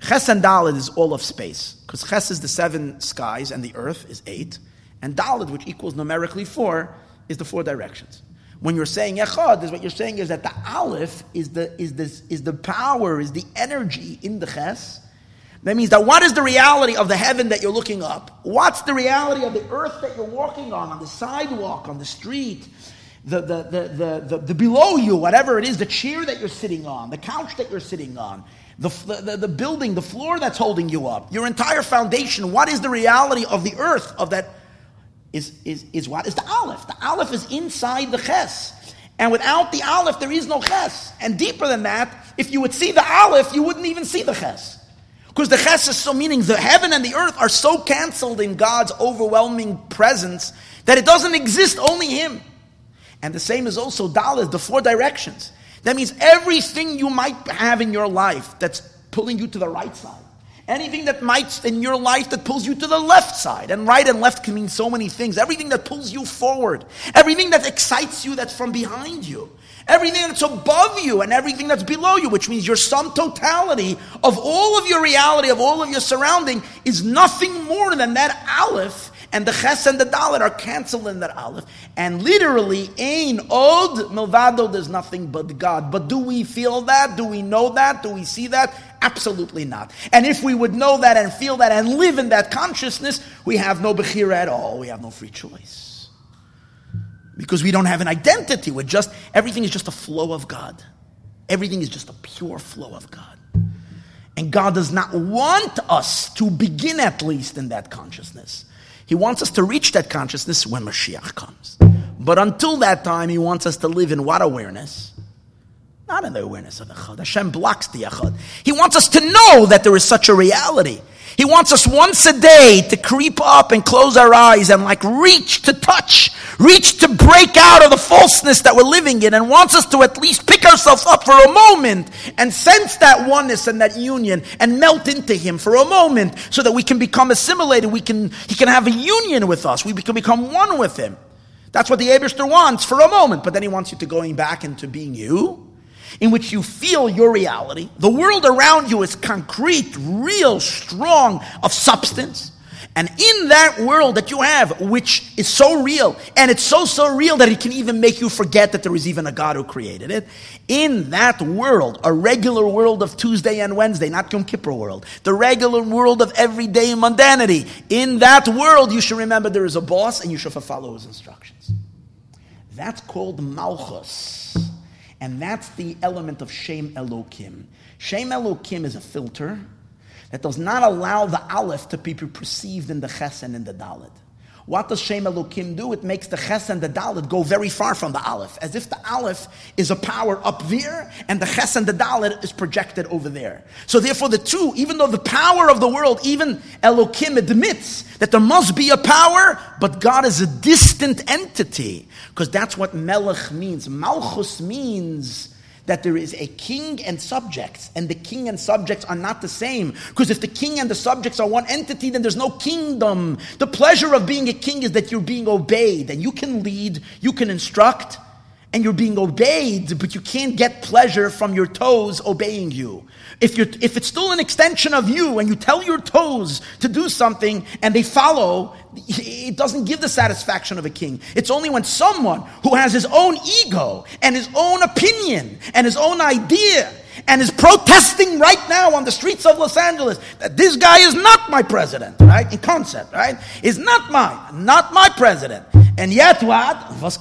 Ches and Dalid is all of space because Ches is the seven skies and the earth is eight, and Dalid, which equals numerically four, is the four directions. When you're saying Echad, is what you're saying is that the Aleph is the is this is the power, is the energy in the Ches. That means that what is the reality of the heaven that you're looking up? What's the reality of the earth that you're walking on, on the sidewalk, on the street, the, the, the, the, the, below you, whatever it is, the chair that you're sitting on, the couch that you're sitting on, the, the, the building, the floor that's holding you up, your entire foundation. What is the reality of the earth of that? Is, is, is what? Is the Aleph. The Aleph is inside the Ches. And without the Aleph, there is no Ches. And deeper than that, if you would see the Aleph, you wouldn't even see the Ches. Because the Ches is so meaning the heaven and the earth are so cancelled in God's overwhelming presence that it doesn't exist, only Him. And the same is also Dalit, the four directions. That means everything you might have in your life that's pulling you to the right side. Anything that might in your life that pulls you to the left side. And right and left can mean so many things. Everything that pulls you forward. Everything that excites you that's from behind you. Everything that's above you and everything that's below you, which means your sum totality of all of your reality, of all of your surrounding, is nothing more than that aleph and the ches and the dalet are cancelled in that aleph. And literally, ein od milvado, there's nothing but God. But do we feel that? Do we know that? Do we see that? Absolutely not. And if we would know that and feel that and live in that consciousness, we have no bechira at all. We have no free choice. Because we don't have an identity. We're just, everything is just a flow of God. Everything is just a pure flow of God. And God does not want us to begin at least in that consciousness. He wants us to reach that consciousness when Mashiach comes. But until that time, He wants us to live in what awareness? Not in the awareness of the Echad. Hashem blocks the Echad. He wants us to know that there is such a reality. He wants us once a day to creep up and close our eyes and like reach to touch, reach to break out of the falseness that we're living in and wants us to at least pick ourselves up for a moment and sense that oneness and that union and melt into him for a moment so that we can become assimilated. We can, he can have a union with us. We can become one with him. That's what the Abishter wants for a moment, but then he wants you to going back into being you in which you feel your reality. The world around you is concrete, real, strong, of substance. And in that world that you have, which is so real, and it's so, so real that it can even make you forget that there is even a God who created it, in that world, a regular world of Tuesday and Wednesday, not Yom Kippur world, the regular world of everyday mundanity, in that world you should remember there is a boss and you should follow his instructions. That's called Malchus. And that's the element of Shem Elokim. Shem Elokim is a filter that does not allow the Aleph to be perceived in the Ches and in the Dalit. What does Shem Elokim do? It makes the Ches and the Dalit go very far from the Aleph, as if the Aleph is a power up there and the Ches and the Dalit is projected over there. So therefore the two, even though the power of the world, even Elokim admits that there must be a power, but God is a distant entity. Because that's what Melech means. Malchus means that there is a king and subjects, and the king and subjects are not the same. Because if the king and the subjects are one entity, then there's no kingdom. The pleasure of being a king is that you're being obeyed, and you can lead, you can instruct, and you're being obeyed, but you can't get pleasure from your toes obeying you. If, you're, if it's still an extension of you and you tell your toes to do something and they follow, it doesn't give the satisfaction of a king. It's only when someone who has his own ego and his own opinion and his own idea and is protesting right now on the streets of Los Angeles that this guy is not my president, right? In concept, right? Is not mine, not my president. And yet what? Was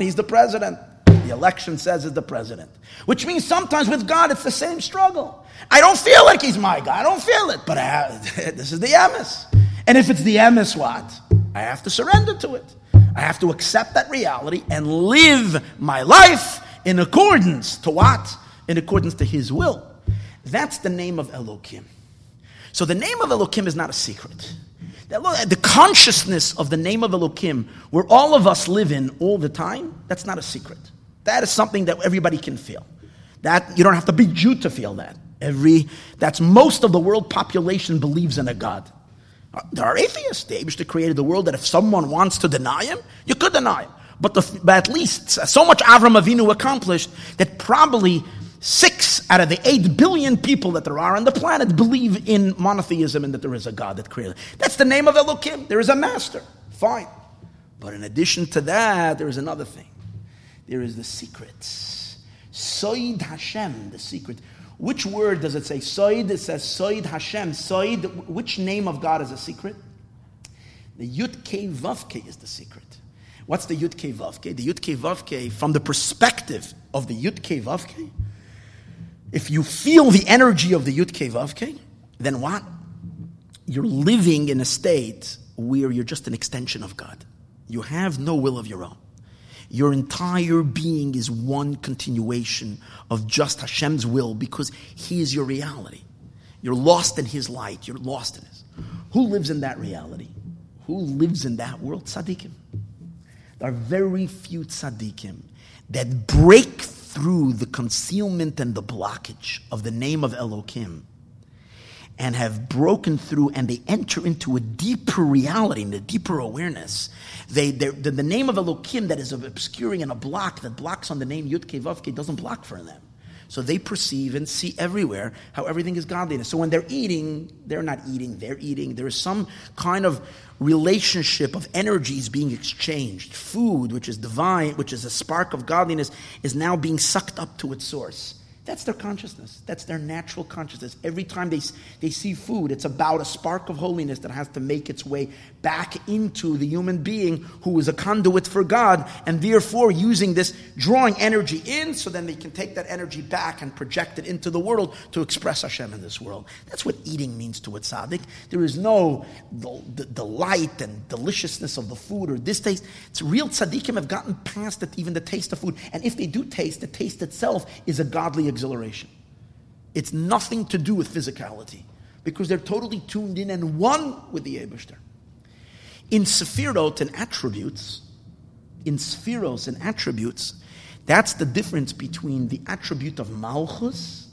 He's the president. The election says is the president. Which means sometimes with God it's the same struggle. I don't feel like he's my God. I don't feel it. But have, this is the emes. And if it's the emes, what? I have to surrender to it. I have to accept that reality and live my life in accordance to what? In accordance to his will. That's the name of Elohim. So the name of Elohim is not a secret. The consciousness of the name of Elohim, where all of us live in all the time, that's not a secret. That is something that everybody can feel. That you don't have to be Jew to feel that. Every that's most of the world population believes in a God. Uh, There are atheists. The Abishta created the world that if someone wants to deny him, you could deny him. But, the, but at least so much Avram Avinu accomplished that probably six out of the eight billion people that there are on the planet believe in monotheism and that there is a God that created. That's the name of Elohim. There is a master. Fine. But in addition to that, there is another thing. There is the secret. Soid Hashem, the secret. Which word does it say? Soid, it says Soid Hashem. Soid, which name of God is a secret? The Yud Kei Vav Kei is the secret. What's the Yud Kei Vav Kei? The Yud Kei Vav Kei, from the perspective of the Yud Kei Vav Kei, if you feel the energy of the Yud Kei Vav Kei, then what? You're living in a state where you're just an extension of God. You have no will of your own. Your entire being is one continuation of just Hashem's will because He is your reality. You're lost in His light. You're lost in His. Who lives in that reality? Who lives in that world? Tzaddikim. There are very few tzaddikim that break through the concealment and the blockage of the name of Elohim and have broken through and they enter into a deeper reality and a deeper awareness. They, the, the name of Elohim that is obscuring and a block that blocks on the name Yud Kei Vav Kei doesn't block for them. So they perceive and see everywhere how everything is godliness. So when they're eating, they're not eating, they're eating. There is some kind of relationship of energies being exchanged. Food, which is divine, which is a spark of godliness, is now being sucked up to its source. That's their consciousness. That's their natural consciousness. Every time they, they see food, it's about a spark of holiness that has to make its way back into the human being who is a conduit for God, and therefore using this, drawing energy in so then they can take that energy back and project it into the world to express Hashem in this world. That's what eating means to a tzaddik. There is no the, the delight and deliciousness of the food or this taste. It's real tzaddikim have gotten past it, even the taste of food. And if they do taste, the taste itself is a godly exhilaration. It's nothing to do with physicality because they're totally tuned in and one with the Eberster. In Sefirot and attributes, in Sephiros and attributes, that's the difference between the attribute of Malchus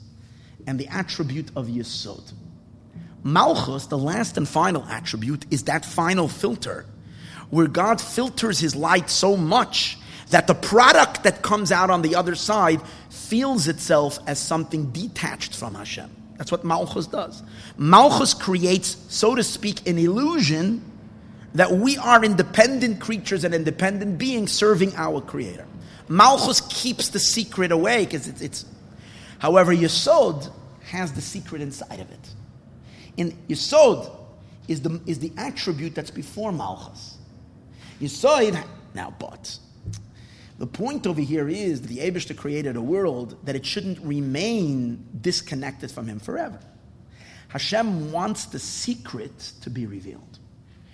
and the attribute of Yesod. Malchus, the last and final attribute, is that final filter where God filters his light so much that the product that comes out on the other side feels itself as something detached from Hashem. That's what Malchus does. Malchus creates, so to speak, an illusion that we are independent creatures and independent beings serving our Creator. Malchus keeps the secret away because it's, it's. However, Yesod has the secret inside of it. In Yesod is the, is the attribute that's before Malchus. Yesod, now, but the point over here is that the Abishta created a world that it shouldn't remain disconnected from him forever. Hashem wants the secret to be revealed.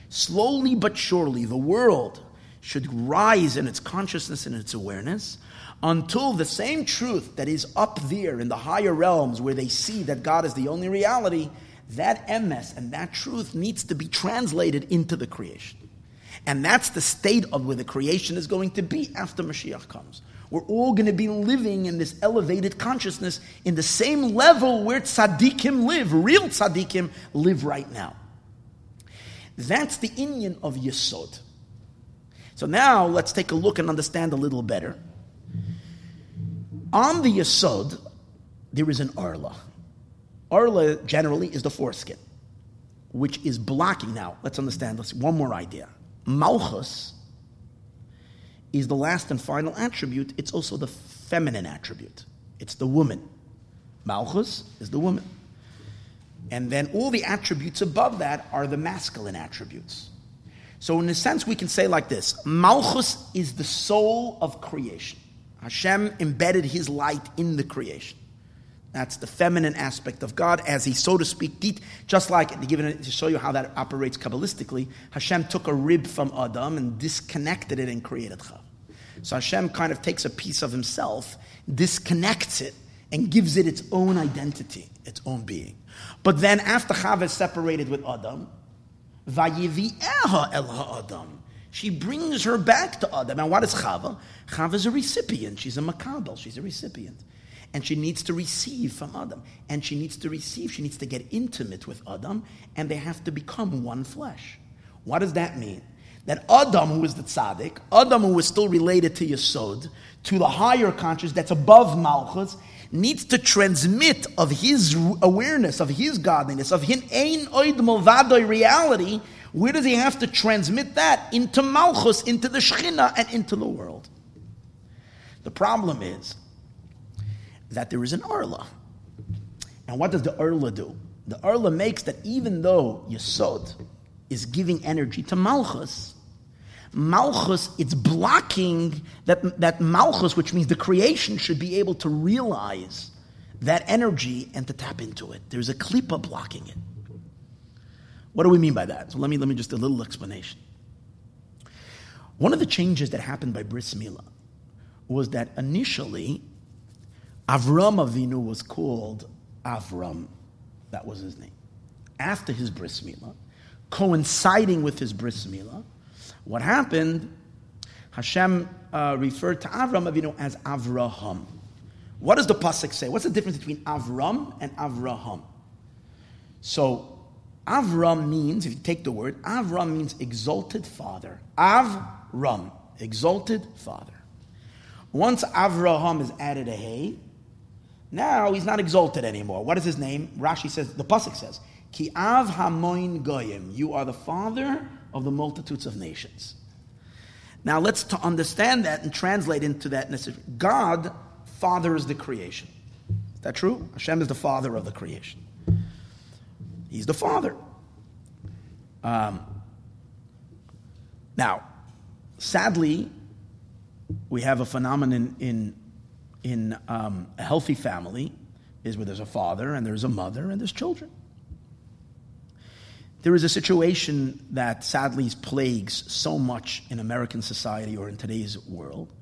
Slowly but surely, the world should rise in its consciousness and its awareness until the same truth that is up there in the higher realms where they see that God is the only reality, that emes and that truth needs to be translated into the creation. And that's the state of where the creation is going to be after Mashiach comes. We're all going to be living in this elevated consciousness in the same level where tzaddikim live, real tzaddikim live right now. That's the inyan of Yesod. So now let's take a look and understand a little better. On the Yesod, there is an Arla. Arla generally is the foreskin, which is blocking. Now, let's understand. Let's one more idea. Malchus is the last and final attribute. It's also the feminine attribute. It's the woman. Malchus is the woman. And then all the attributes above that are the masculine attributes. So, in a sense, we can say like this Malchus is the soul of creation. Hashem embedded his light in the creation. That's the feminine aspect of God, as he, so to speak, deep, just like to, give it, to show you how that operates kabbalistically. Hashem took a rib from Adam and disconnected it and created Chava. So Hashem kind of takes a piece of himself, disconnects it, and gives it its own identity, its own being. But then, after Chava is separated with Adam, Vayivi'eha el Adam. She brings her back to Adam. And what is Chava? Chava is a recipient. She's a makabel. She's a recipient. And she needs to receive from Adam. And she needs to receive, she needs to get intimate with Adam, and they have to become one flesh. What does that mean? That Adam, who is the tzaddik, Adam, who is still related to Yesod, to the higher conscious that's above Malchus, needs to transmit of his awareness, of his godliness, of his ein oid mulvadoi reality. Where does he have to transmit that? Into Malchus, into the Shechina, and into the world. The problem is that there is an Arla. And what does the Arla do? The Arla makes that even though Yesod is giving energy to Malchus, Malchus, it's blocking that, that Malchus, which means the creation, should be able to realize that energy and to tap into it. There's a klipa blocking it. What do we mean by that? So let me, let me just a little explanation. One of the changes that happened by Bris Milah was that initially Avram Avinu was called Avram. That was his name. After his Bris Milah, coinciding with his Bris Milah, what happened? Hashem uh, referred to Avram Avinu as Avraham. What does the pasuk say? What's the difference between Avram and Avraham? So, Avram means, if you take the word, Avram means exalted father. Avram, exalted father. Once Avraham is added a hey, now he's not exalted anymore. What is his name? Rashi says, the pasuk says, Ki Av Hamoin Goyim. You are the father of the multitudes of nations. Now let's to understand that and translate into that. God fathers the creation. Is that true? Hashem is the father of the creation. He's the father. Um, now, sadly, we have a phenomenon in in um, a healthy family is where there's a father and there's a mother and there's children. There is a situation that sadly plagues so much in American society or in today's world.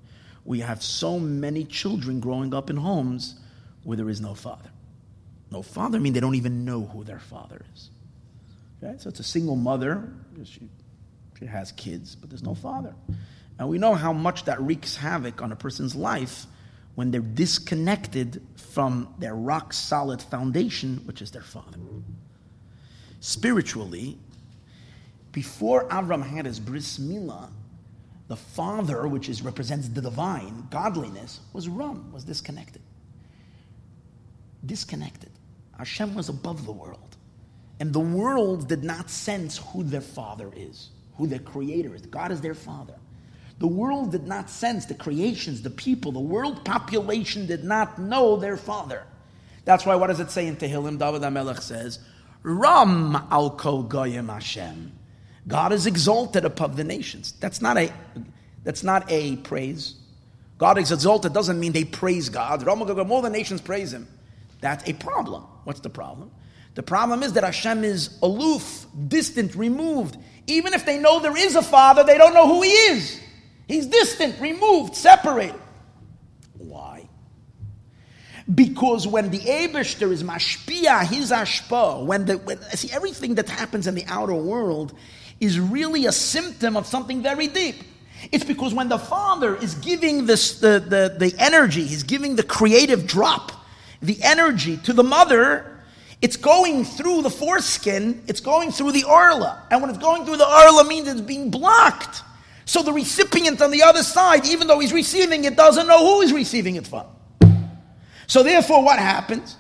We have so many children growing up in homes where there is no father. No father, I they don't even know who their father is. Okay? So it's a single mother. She, she has kids, but there's no father. And we know how much that wreaks havoc on a person's life when they're disconnected from their rock solid foundation, which is their father spiritually, before Avram had his bris milah, the father, which is represents the divine godliness, was rum, was disconnected. Disconnected. Hashem was above the world, and the world did not sense who their father is, who their creator is. God is their father. The world did not sense the creations, the people, the world population did not know their father. That's why, what does it say in Tehillim? David HaMelech says, Ram al kol goyim Hashem. God is exalted above the nations. That's not a that's not a praise. God is exalted doesn't mean they praise God. More the nations praise Him. That's a problem. What's the problem? The problem is that Hashem is aloof, distant, removed. Even if they know there is a Father, they don't know who He is. He's distant, removed, separated. Why? Because when the Abishter is mashpia, his ashpa, when the when, see everything that happens in the outer world is really a symptom of something very deep. It's because when the father is giving this the, the, the energy, he's giving the creative drop, the energy to the mother, it's going through the foreskin, it's going through the orla. And when it's going through the orla means it's being blocked. So the recipient on the other side, even though he's receiving it, doesn't know who he's receiving it from. So therefore, what happens?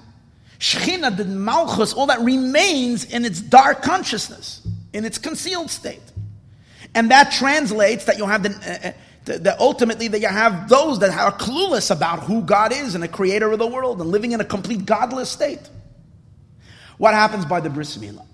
Shechina, the Malchus, all that remains in its dark consciousness, in its concealed state. And that translates that you have the, uh, uh, the, the, ultimately that you have those that are clueless about who God is and the creator of the world and living in a complete godless state. What happens by the bris milah?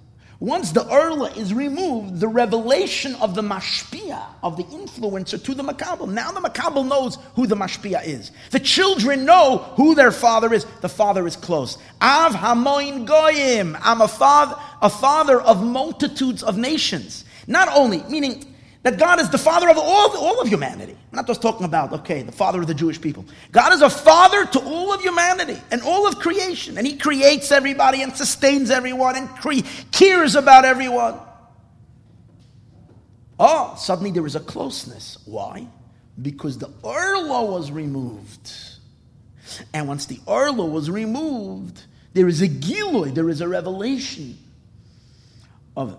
Once the Erla is removed, the revelation of the Mashpia, of the influencer to the Makabal. Now the Makabal knows who the Mashpia is. The children know who their father is. The father is close. Av Hamoin Goyim. I'm a father, a father of multitudes of nations. Not only, meaning that God is the father of all, all of humanity. I'm not just talking about, okay, the father of the Jewish people. God is a father to all of humanity and all of creation. And He creates everybody and sustains everyone and cre- cares about everyone. Oh, suddenly there is a closeness. Why? Because the Erlo was removed. And once the Arla was removed, there is a Giloy, there is a revelation of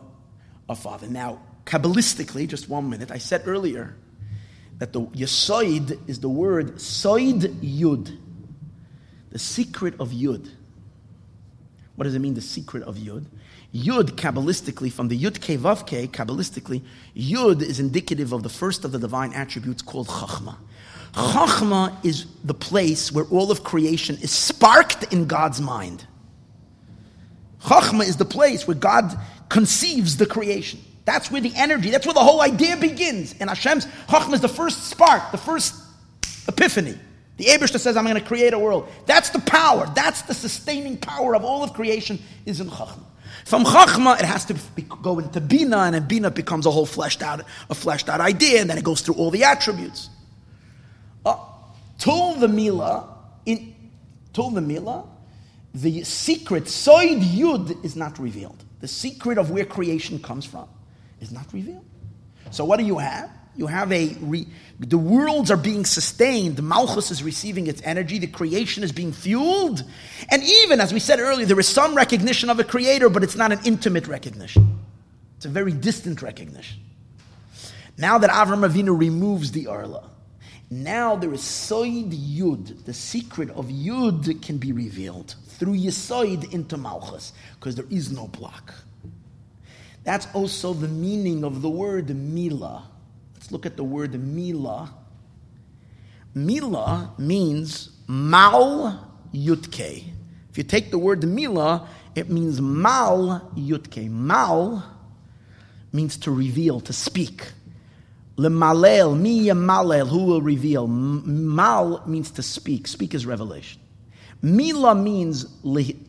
a Father. Now, Kabbalistically, just one minute, I said earlier that the Yesoid is the word Soid Yud, the secret of Yud. What does it mean, the secret of Yud? Yud, Kabbalistically, from the Yud Ke Vav Ke, Kabbalistically, Yud is indicative of the first of the divine attributes called Chachma. Chachma is the place where all of creation is sparked in God's mind. Chachma is the place where God conceives the creation. That's where the energy, that's where the whole idea begins. And Hashem's Chachma is the first spark, the first epiphany. The Abishta says, I'm going to create a world. That's the power. That's the sustaining power of all of creation is in Chachma. From Chachma, it has to be, go into Bina, and then Bina becomes a whole fleshed out, a fleshed out idea, and then it goes through all the attributes. Uh, Tul the Mila, in Tul the Mila, the secret, Soid Yud, is not revealed. The secret of where creation comes from is not revealed. So what do you have? You have a re, the worlds are being sustained. Malchus is receiving its energy. The creation is being fueled, and even as we said earlier, there is some recognition of a creator, but it's not an intimate recognition. It's a very distant recognition. Now that Avram Avinu removes the arla, now there is Soid Yud. The secret of Yud can be revealed through Yesoid into Malchus, because there is no block. That's also the meaning of the word Mila. Let's look at the word Mila. Mila means Mal Yutke. If you take the word Mila, it means Mal Yutke. Mal means to reveal, to speak. Lemalel, mi malel, who will reveal. Mal means to speak. Speak is revelation. Mila means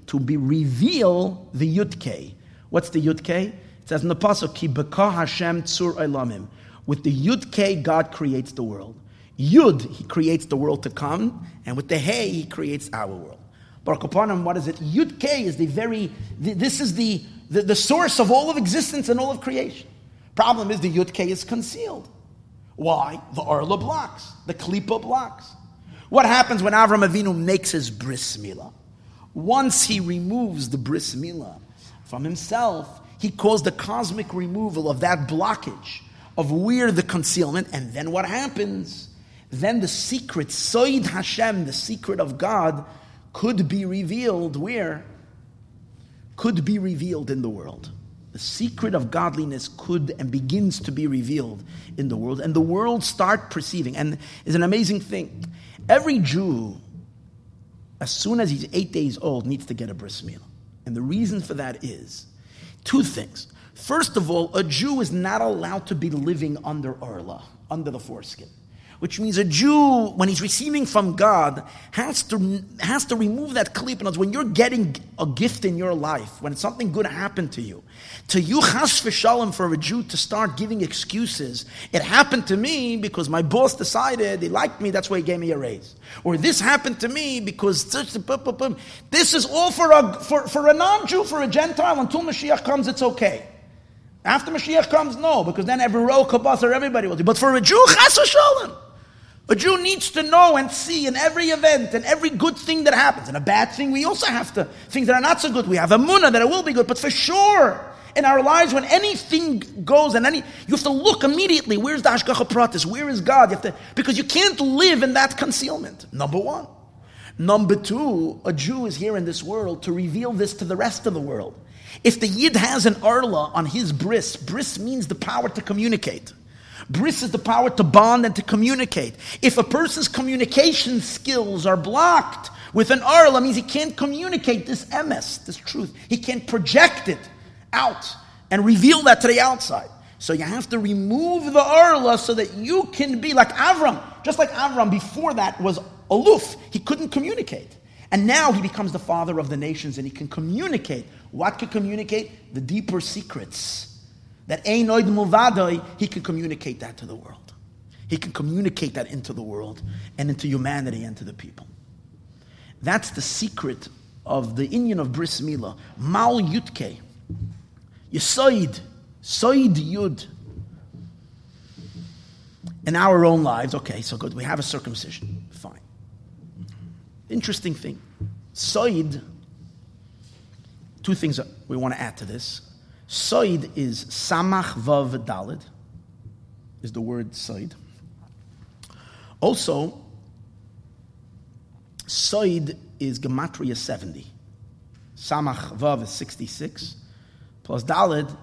to be reveal the Yutke. What's the Yutke? It says in the Pasuk, Ki beka Hashem tzur elamim. With the Yud K, God creates the world. Yud, He creates the world to come, and with the Hey, He creates our world. Baruch Kapanim, what is it? Yud K is the very, the, this is the, the, the, source of all of existence and all of creation. Problem is the Yud K is concealed. Why? The Arla blocks, the Klippa blocks. What happens when Avram Avinu makes his bris milah? Once he removes the bris milah from himself, he caused the cosmic removal of that blockage of where the concealment, and then what happens? Then the secret, Soid Hashem, the secret of God, could be revealed where? Could be revealed in the world. The secret of godliness could and begins to be revealed in the world, and the world start perceiving. And is an amazing thing. Every Jew, as soon as he's eight days old, needs to get a bris milah. And the reason for that is Two things. First of all, a Jew is not allowed to be living under Arla, under the foreskin. Which means a Jew, when he's receiving from God, has to, has to remove that clip. And when you're getting a gift in your life, when something good happened to you, to you, chas v'shalom, for a Jew to start giving excuses. It happened to me because my boss decided he liked me, that's why he gave me a raise. Or this happened to me because this is all for a, for, for a non-Jew, for a Gentile, until Mashiach comes, it's okay. After Mashiach comes, no, because then every row kabbath or everybody will do. But for a Jew, chas v'shalom. A Jew needs to know and see in every event and every good thing that happens. And a bad thing, we also have to, things that are not so good, we have a munah that it will be good. But for sure, in our lives, when anything goes and any, you have to look immediately, where's the Hashgacha Pratis? Where is God? You have to, because you can't live in that concealment. Number one. Number two, a Jew is here in this world to reveal this to the rest of the world. If the Yid has an Arla on his bris, bris means the power to communicate. Bris is the power to bond and to communicate. If a person's communication skills are blocked with an arla, means he can't communicate this emes, this truth. He can't project it out and reveal that to the outside. So you have to remove the arla so that you can be like Avram. Just like Avram before that was aloof, he couldn't communicate. And now he becomes the father of the nations and he can communicate. What can communicate? The deeper secrets that Einoid Muvadoi, he can communicate that to the world. He can communicate that into the world and into humanity and to the people. That's the secret of the inyan of Bris Mila. Mal Yutke. Yisoid. Soid Yud. In our own lives, okay, so good. We have a circumcision. Fine. Interesting thing. Soid, two things we want to add to this. Soid is samach vav dalid, is the word soid. Also, soid is gematria 70. Samach vav is 66, plus dalid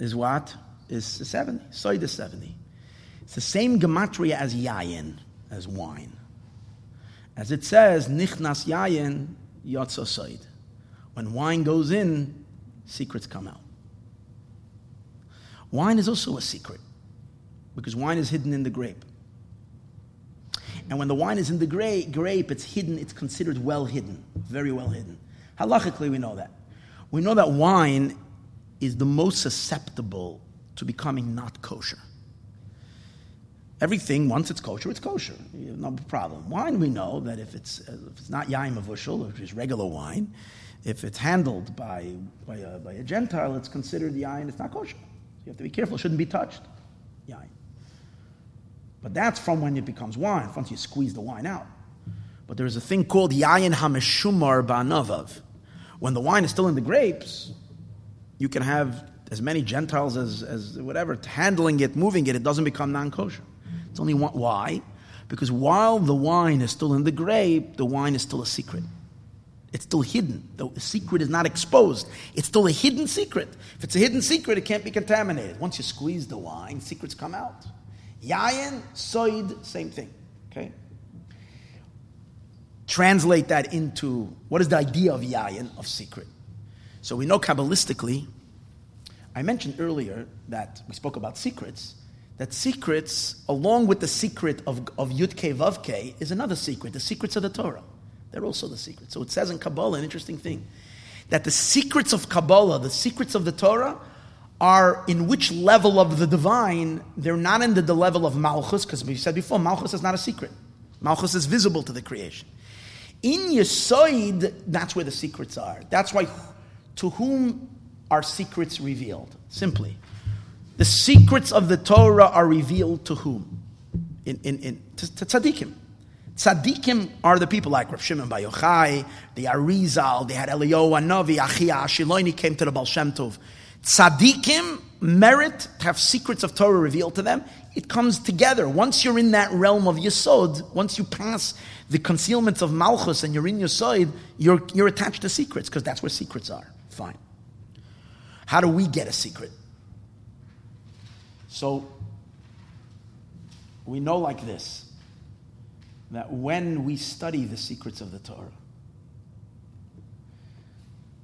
is what? Is 70. Soid is 70. It's the same gematria as yayin, as wine. As it says, nichnas yayin yotzo soid. When wine goes in, secrets come out. Wine is also a secret because wine is hidden in the grape. And when the wine is in the gra- grape, it's hidden, it's considered well hidden, very well hidden. Halachically, we know that. We know that wine is the most susceptible to becoming not kosher. Everything, once it's kosher, it's kosher. No problem. Wine, we know that if it's, uh, if it's not yaim avushal, which is regular wine, if it's handled by, by, a, by a Gentile, it's considered yain, it's not kosher. You have to be careful, it shouldn't be touched. Yain. But that's from when it becomes wine, once you squeeze the wine out. But there's a thing called yayin hameshumar ba'navav. When the wine is still in the grapes, you can have as many Gentiles as, as whatever, handling it, moving it, it doesn't become non kosher. It's only one. Why? Because while the wine is still in the grape, the wine is still a secret. It's still hidden. The secret is not exposed. It's still a hidden secret. If it's a hidden secret, it can't be contaminated. Once you squeeze the wine, secrets come out. Yayin, soid, same thing. Okay? Translate that into what is the idea of yayin, of secret? So we know Kabbalistically, I mentioned earlier that we spoke about secrets, that secrets, along with the secret of, of Yudke Vavke, is another secret, the secrets of the Torah. They're also the secrets. So it says in Kabbalah, an interesting thing, that the secrets of Kabbalah, the secrets of the Torah, are in which level of the divine, they're not in the, the level of Malchus, because we said before, Malchus is not a secret. Malchus is visible to the creation. In Yesoid, that's where the secrets are. That's why, to whom are secrets revealed? Simply. The secrets of the Torah are revealed to whom? In, in, in, to, to tzaddikim. Tzaddikim are the people like Rav Shimon Bar Yochai, the Arizal, they had Eliyahu Navi, Achiya HaShiloni came to the Baal Shem Tov. Tzaddikim merit to have secrets of Torah revealed to them. It comes together. Once you're in that realm of Yesod, once you pass the concealments of Malchus and you're in Yesod, you're, you're attached to secrets because that's where secrets are. Fine. How do we get a secret? So, we know like this that when we study the secrets of the Torah,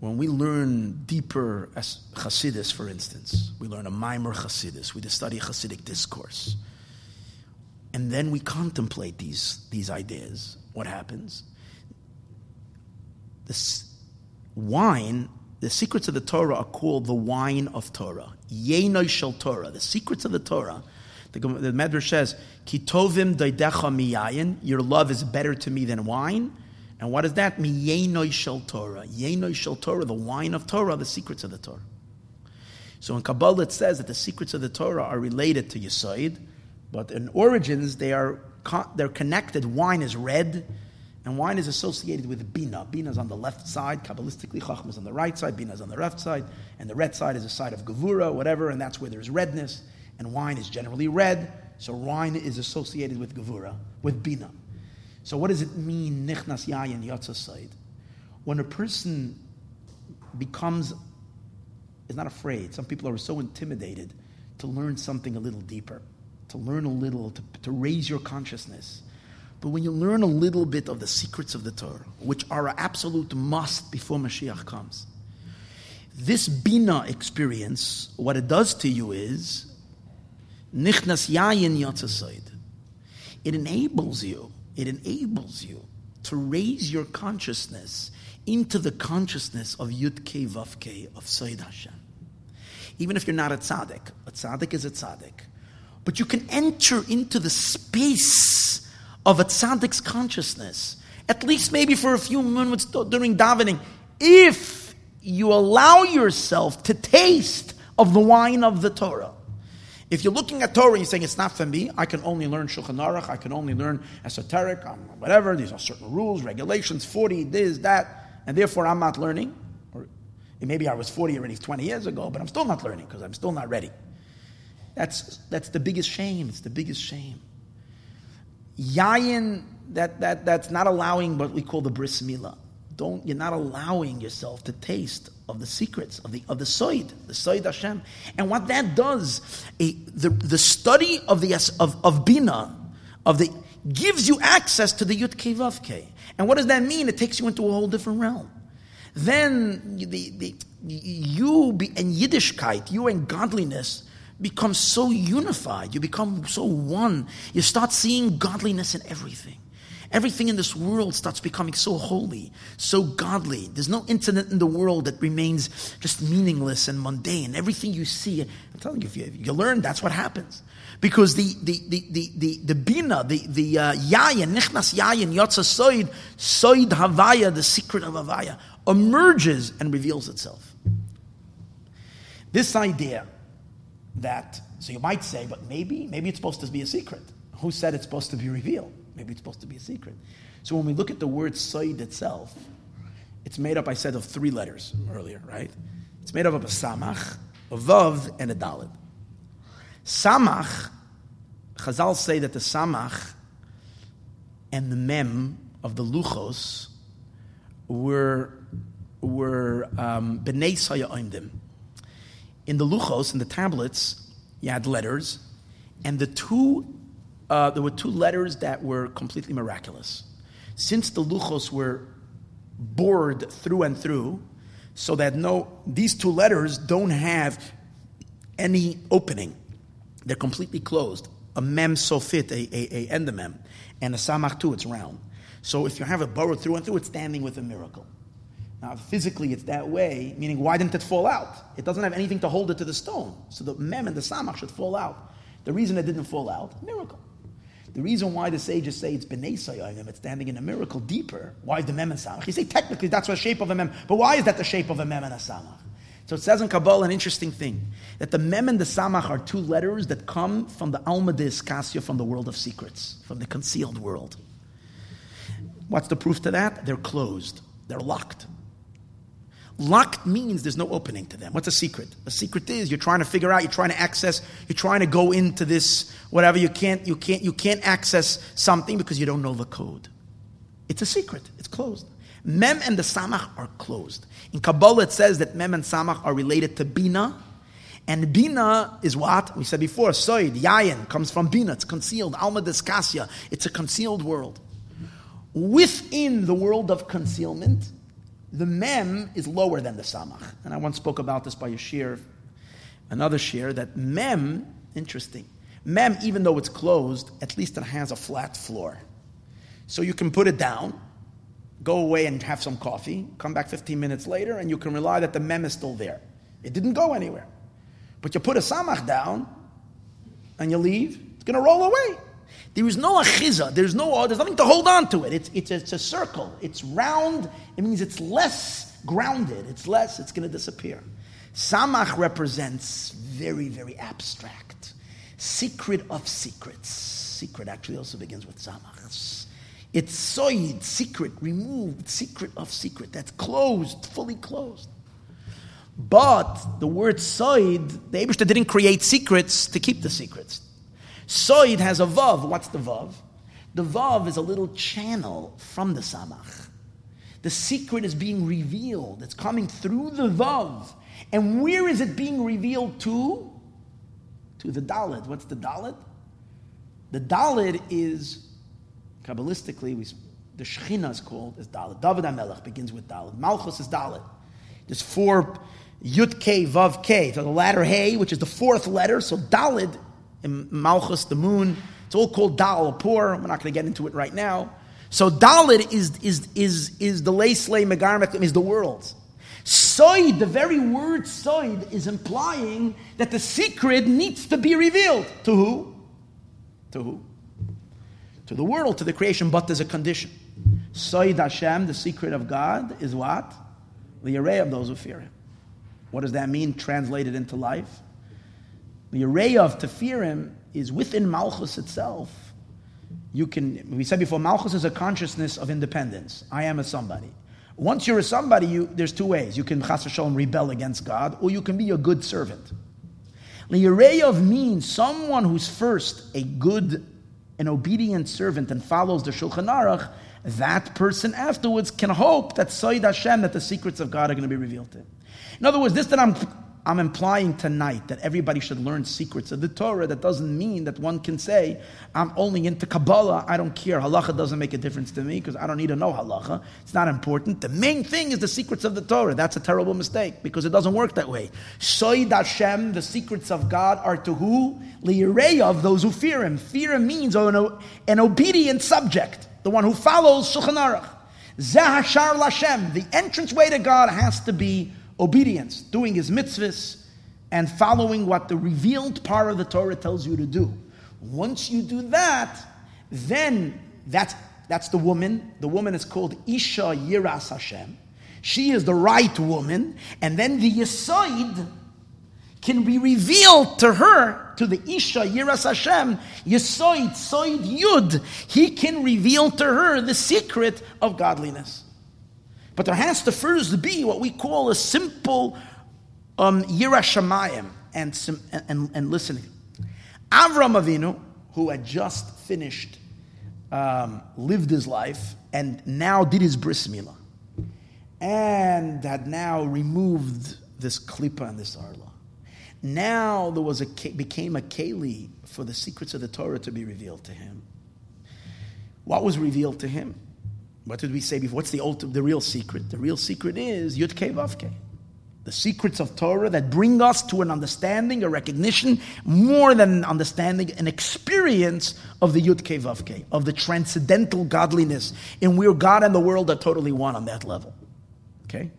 when we learn deeper as Hasidus, for instance, we learn a maamar Hasidus, we study Hasidic discourse, and then we contemplate these, these ideas, what happens? This wine, the secrets of the Torah are called the wine of Torah. Yenoi shel Torah, the secrets of the Torah the, the Medrash says, Kitovim doidecha miyayin, your love is better to me than wine. And what does that? Miyenoi shel Torah. Yenoi shel Torah, the wine of Torah, the secrets of the Torah. So in Kabbalah it says that the secrets of the Torah are related to Yisoid, but in origins they are they're connected. Wine is red, and wine is associated with Bina. Bina is on the left side, Kabbalistically, Chacham is on the right side, Bina is on the left side, and the red side is the side of Gevura, whatever, and that's where there's redness and wine is generally red, so wine is associated with gevura, with bina. So what does it mean, nichnas yayin yotzo soid? When a person becomes, is not afraid, some people are so intimidated to learn something a little deeper, to learn a little, to, to raise your consciousness. But when you learn a little bit of the secrets of the Torah, which are an absolute must before Mashiach comes, this Bina experience, what it does to you is Nichnas yayin yotzo soid. It enables you, it enables you to raise your consciousness into the consciousness of Yud Ke Vav of Soid Hashem. Even if you're not a tzaddik, a tzaddik is a tzaddik. But you can enter into the space of a tzaddik's consciousness, at least maybe for a few moments during davening, if you allow yourself to taste of the wine of the Torah. If you're looking at Torah and you're saying it's not for me, I can only learn Shulchan Aruch, I can only learn esoteric, whatever, these are certain rules, regulations, 40, this, that, and therefore I'm not learning. Or maybe I was 40 already 20 years ago, but I'm still not learning because I'm still not ready. That's, that's the biggest shame. It's the biggest shame. Yayin, that, that, that's not allowing what we call the bris milah. Don't, you're not allowing yourself to taste of the secrets of the of the Soid, the Soid Hashem. And what that does, a, the, the study of the of, of Bina, of the gives you access to the Yud Kevavke. And what does that mean? It takes you into a whole different realm. Then the, the, you be, and Yiddishkeit, you and godliness become so unified. You become so one. You start seeing godliness in everything. Everything in this world starts becoming so holy, so godly. There's no incident in the world that remains just meaningless and mundane. Everything you see, I'm telling you, if you, you learn, that's what happens. Because the the the the the, the bina, the the uh, yayin, nichnas yayin, yotza soid, soid havaya, the secret of havaya, emerges and reveals itself. This idea that so you might say, but maybe maybe it's supposed to be a secret. Who said it's supposed to be revealed? Maybe it's supposed to be a secret. So when we look at the word Soid itself, it's made up, I said, of three letters earlier, right? It's made up of a Samach, a Vav, and a Dalit. Samach, Chazal say that the Samach and the Mem of the Luchos were, were um, B'nai Sayaimdim. In the Luchos, in the tablets, you had letters, and the two uh, there were two letters that were completely miraculous. Since the luchos were bored through and through, so that no, these two letters don't have any opening. They're completely closed. A mem sofit, a, a, a endemem, and a samach too, it's round. So if you have it borrowed through and through, it's standing with a miracle. Now, physically, it's that way, meaning why didn't it fall out? It doesn't have anything to hold it to the stone. So the mem and the samach should fall out. The reason it didn't fall out, miracle. The reason why the sages say it's b'nei it's standing in a miracle deeper. Why is the mem and samach? You say technically that's the shape of a mem, but why is that the shape of a mem and a samach? So it says in Kabbalah an interesting thing that the mem and the samach are two letters that come from the alma de iskasya, from the world of secrets, from the concealed world. What's the proof to that? They're closed. They're locked. Locked means there's no opening to them. What's a secret? A secret is you're trying to figure out, you're trying to access, you're trying to go into this whatever. You can't, you can't, you can't access something because you don't know the code. It's a secret. It's closed. Mem and the Samach are closed. In Kabbalah, it says that Mem and Samach are related to Bina. And Bina is what? We said before, Soid, Yayin, comes from Bina. It's concealed. Alma Diskasya. It's a concealed world. Within the world of concealment, the mem is lower than the samach. And I once spoke about this by a shiur, another shiur, that mem, interesting, mem, even though it's closed, at least it has a flat floor. So you can put it down, go away and have some coffee, come back 15 minutes later, and you can rely that the mem is still there. It didn't go anywhere. But you put a samach down, and you leave, it's going to roll away. There is no achiza. There's no. There's nothing to hold on to it. It's it's a, it's a circle. It's round. It means it's less grounded. It's less. It's going to disappear. Samach represents very very abstract, secret of secrets. Secret actually also begins with samach. It's soid, secret, removed, secret of secret. That's closed, fully closed. But the word soid, the Abishta didn't create secrets to keep the secrets. Soid has a vav. What's the vav? The vav is a little channel from the samach. The secret is being revealed. It's coming through the vav. And where is it being revealed to? To the dalit. What's the dalit? The dalit is, Kabbalistically, we, the Shechina is called as dalit. David HaMelech begins with dalit. Malchus is dalit. There's four Yud K, Vav K. So the latter Hey, which is the fourth letter. So dalit in Malchus, the moon. It's all called Dal. We're not going to get into it right now. So Dalit is, is, is, is the Leisley Megarmek, is the world. Soid, the very word soid, is implying that the secret needs to be revealed. To who? To who? To the world, to the creation, but there's a condition. Soid Hashem, the secret of God, is what? The array of those who fear Him. What does that mean translated into life? The array of Tefirim is within Malchus itself. You can, we said before, Malchus is a consciousness of independence. I am a somebody. Once you're a somebody, you, there's two ways. You can chas rebel against God, or you can be a good servant. Liyareyav means someone who's first a good and obedient servant and follows the Shulchan Aruch. That person afterwards can hope that Soid Hashem, that the secrets of God are going to be revealed to him. In other words, this that I'm I'm implying tonight that everybody should learn secrets of the Torah. That doesn't mean that one can say, I'm only into Kabbalah, I don't care. Halacha doesn't make a difference to me because I don't need to know halacha. It's not important. The main thing is the secrets of the Torah. That's a terrible mistake because it doesn't work that way. Soid Hashem, the secrets of God are to who? Li'irei of those who fear Him. Fear Him means an, an obedient subject, the one who follows Shulchan Aruch. Zahashar Lashem, the entrance way to God has to be obedience, doing his mitzvahs, and following what the revealed part of the Torah tells you to do. Once you do that, then that's, that's the woman. The woman is called Isha Yiras Hashem. She is the right woman, and then the Yesoid can be revealed to her, to the Isha Yiras Hashem, Yesoid, Soid Yud. He can reveal to her the secret of godliness. But there has to first be what we call a simple um, Yiras Shamayim and, and, and listening. Avram Avinu, who had just finished, um, lived his life, and now did his bris milah, and had now removed this klipa and this arla. Now there was a became a keli for the secrets of the Torah to be revealed to him. What was revealed to him? What did we say before? What's the ultimate, the real secret? The real secret is Yud Kei Vav Kei. The secrets of Torah that bring us to an understanding, a recognition, more than an understanding, an experience of the Yud Kei Vav Kei, of the transcendental godliness in where God and the world are totally one on that level. Okay?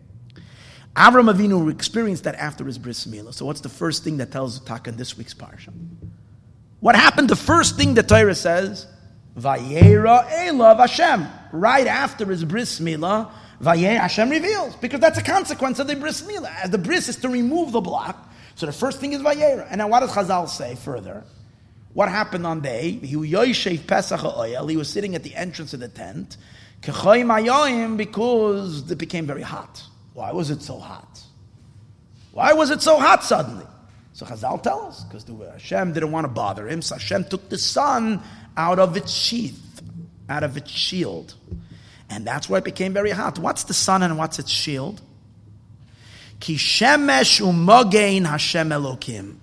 Avram Avinu experienced that after his bris milah. So what's the first thing that tells Taka in this week's parsha? What happened? The first thing the Torah says Vayera Elav Hashem. Right after his bris milah, Vayera Hashem reveals because that's a consequence of the bris milah. As the bris is to remove the block, so the first thing is Vayera. And now what does Chazal say further? What happened on day? He was sitting at the entrance of the tent because it became very hot. Why was it so hot? Why was it so hot suddenly? So Chazal tells us because Hashem didn't want to bother him. So Hashem took the sun out of its sheath, out of its shield. And that's why it became very hot. What's the sun and what's its shield? Ki shemesh Hashem Elokim.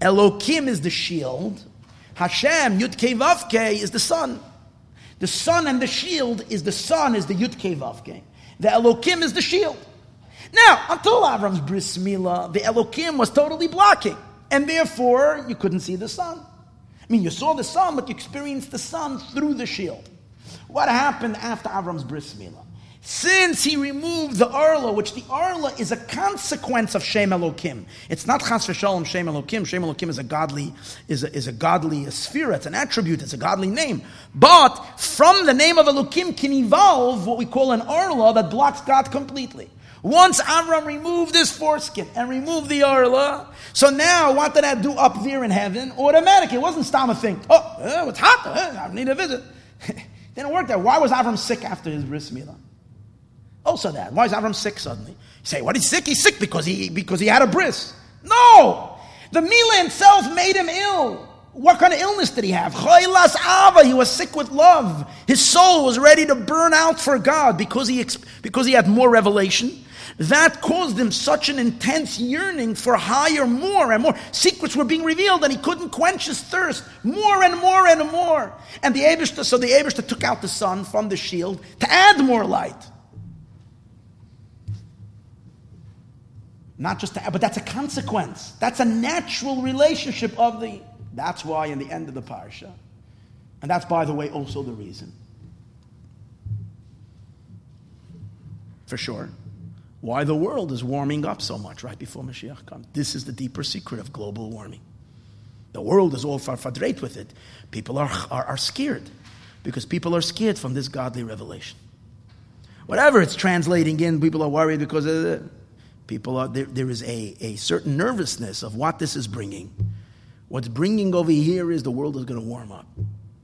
Elokim is the shield. Hashem, Yud Kei Vav Kei, is the sun. The sun and the shield is the sun is the Yud Kei Vav Kei. The Elokim is the shield. Now, until Avram's bris milah, the Elokim was totally blocking, and therefore you couldn't see the sun. Mean, you saw the sun, but you experienced the sun through the shield. What happened after Avram's bris milah? Since he removed the arla, which the arla is a consequence of Shem Elokim. It's not Chas v'Shalom Shem Elokim. Shem Elokim is a godly, is a, is a godly sphere. It's an attribute. It's a godly name. But from the name of Elokim can evolve what we call an arla that blocks God completely. Once Avram removed his foreskin and removed the arla, so now what did I do up there in heaven? Automatically, it wasn't Stama thing. Oh, uh, it's hot. Uh, I need a visit. Didn't work that. Why was Avram sick after his bris milah? Also that. Why is Avram sick suddenly? You say, what is sick? He's sick because he because he had a bris. No! The milah itself made him ill. What kind of illness did he have? Chaylas Ava. He was sick with love. His soul was ready to burn out for God because he, because he had more revelation that caused him such an intense yearning for higher, more and more. Secrets were being revealed, and he couldn't quench his thirst more and more and more. And the Abishta, so the Abishta took out the sun from the shield to add more light. Not just to add, but that's a consequence. That's a natural relationship of the. That's why in the end of the parsha, and that's by the way also the reason. For sure why the world is warming up so much right before Mashiach comes. This is the deeper secret of global warming. The world is all farfadrate with it. People are, are, are scared because people are scared from this godly revelation. Whatever it's translating in, people are worried because uh, people are, there, there is a, a certain nervousness of what this is bringing. What's bringing over here is the world is going to warm up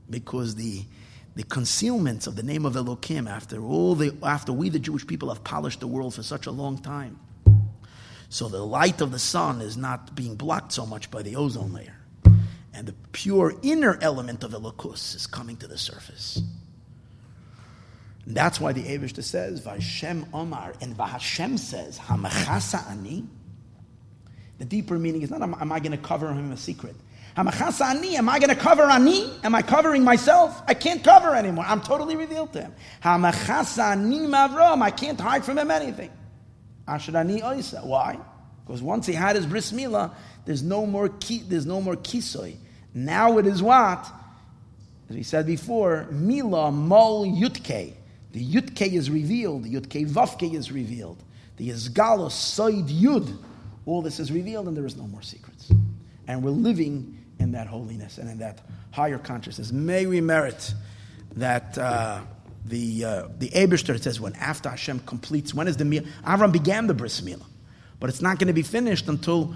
because the the concealments of the name of Elokim after all the after we the Jewish people have polished the world for such a long time. So the light of the sun is not being blocked so much by the ozone layer. And the pure inner element of Elokus is coming to the surface. And that's why the Avishta says, Vashem Omar, and Vahashem says, Hamachasa Ani. The deeper meaning is not, am, am I going to cover him a secret? Am I going to cover Ani? Am I covering myself? I can't cover anymore. I'm totally revealed to him. I can't hide from him anything. Asher Ani Oisa. Why? Because once he had his bris milah, there's no more ki, there's no more kisoy. Now it is what? As we said before, mila mol yutke. The Yutke is revealed, the Yutke Vavke is revealed, the Yizgalos Soid Yud. All this is revealed, and there is no more secrets. And we're living in that holiness and in that higher consciousness. May we merit that uh, the uh, the says when after Hashem completes, when is the meal? Avram began the bris milah, but it's not going to be finished until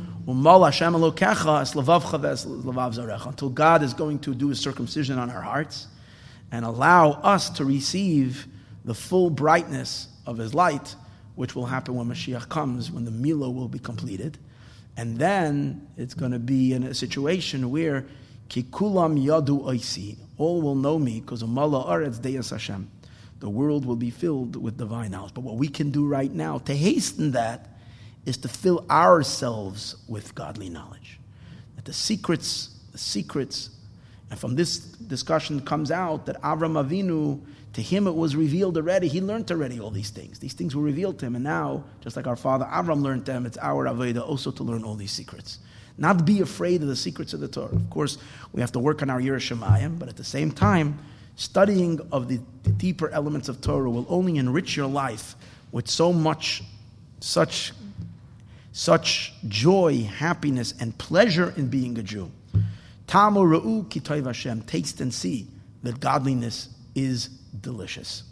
until God is going to do a circumcision on our hearts and allow us to receive the full brightness of his light, which will happen when Mashiach comes, when the Milo will be completed. And then it's going to be in a situation where Kikulam Yadu Oisi, all will know me because of Mala Aretz Deyas Hashem. The world will be filled with divine knowledge. But what we can do right now to hasten that is to fill ourselves with godly knowledge. That the secrets, the secrets, and from this discussion comes out that Avram Avinu to him it was revealed already. He learned already all these things. These things were revealed to him. And now, just like our father Avram learned them, it's our Aveda also to learn all these secrets. Not be afraid of the secrets of the Torah. Of course, we have to work on our Yiras Shamayim, but at the same time, studying of the, the deeper elements of Torah will only enrich your life with so much, such, such joy, happiness, and pleasure in being a Jew. Tamu ra'u ki Hashem. Taste and see that godliness is delicious.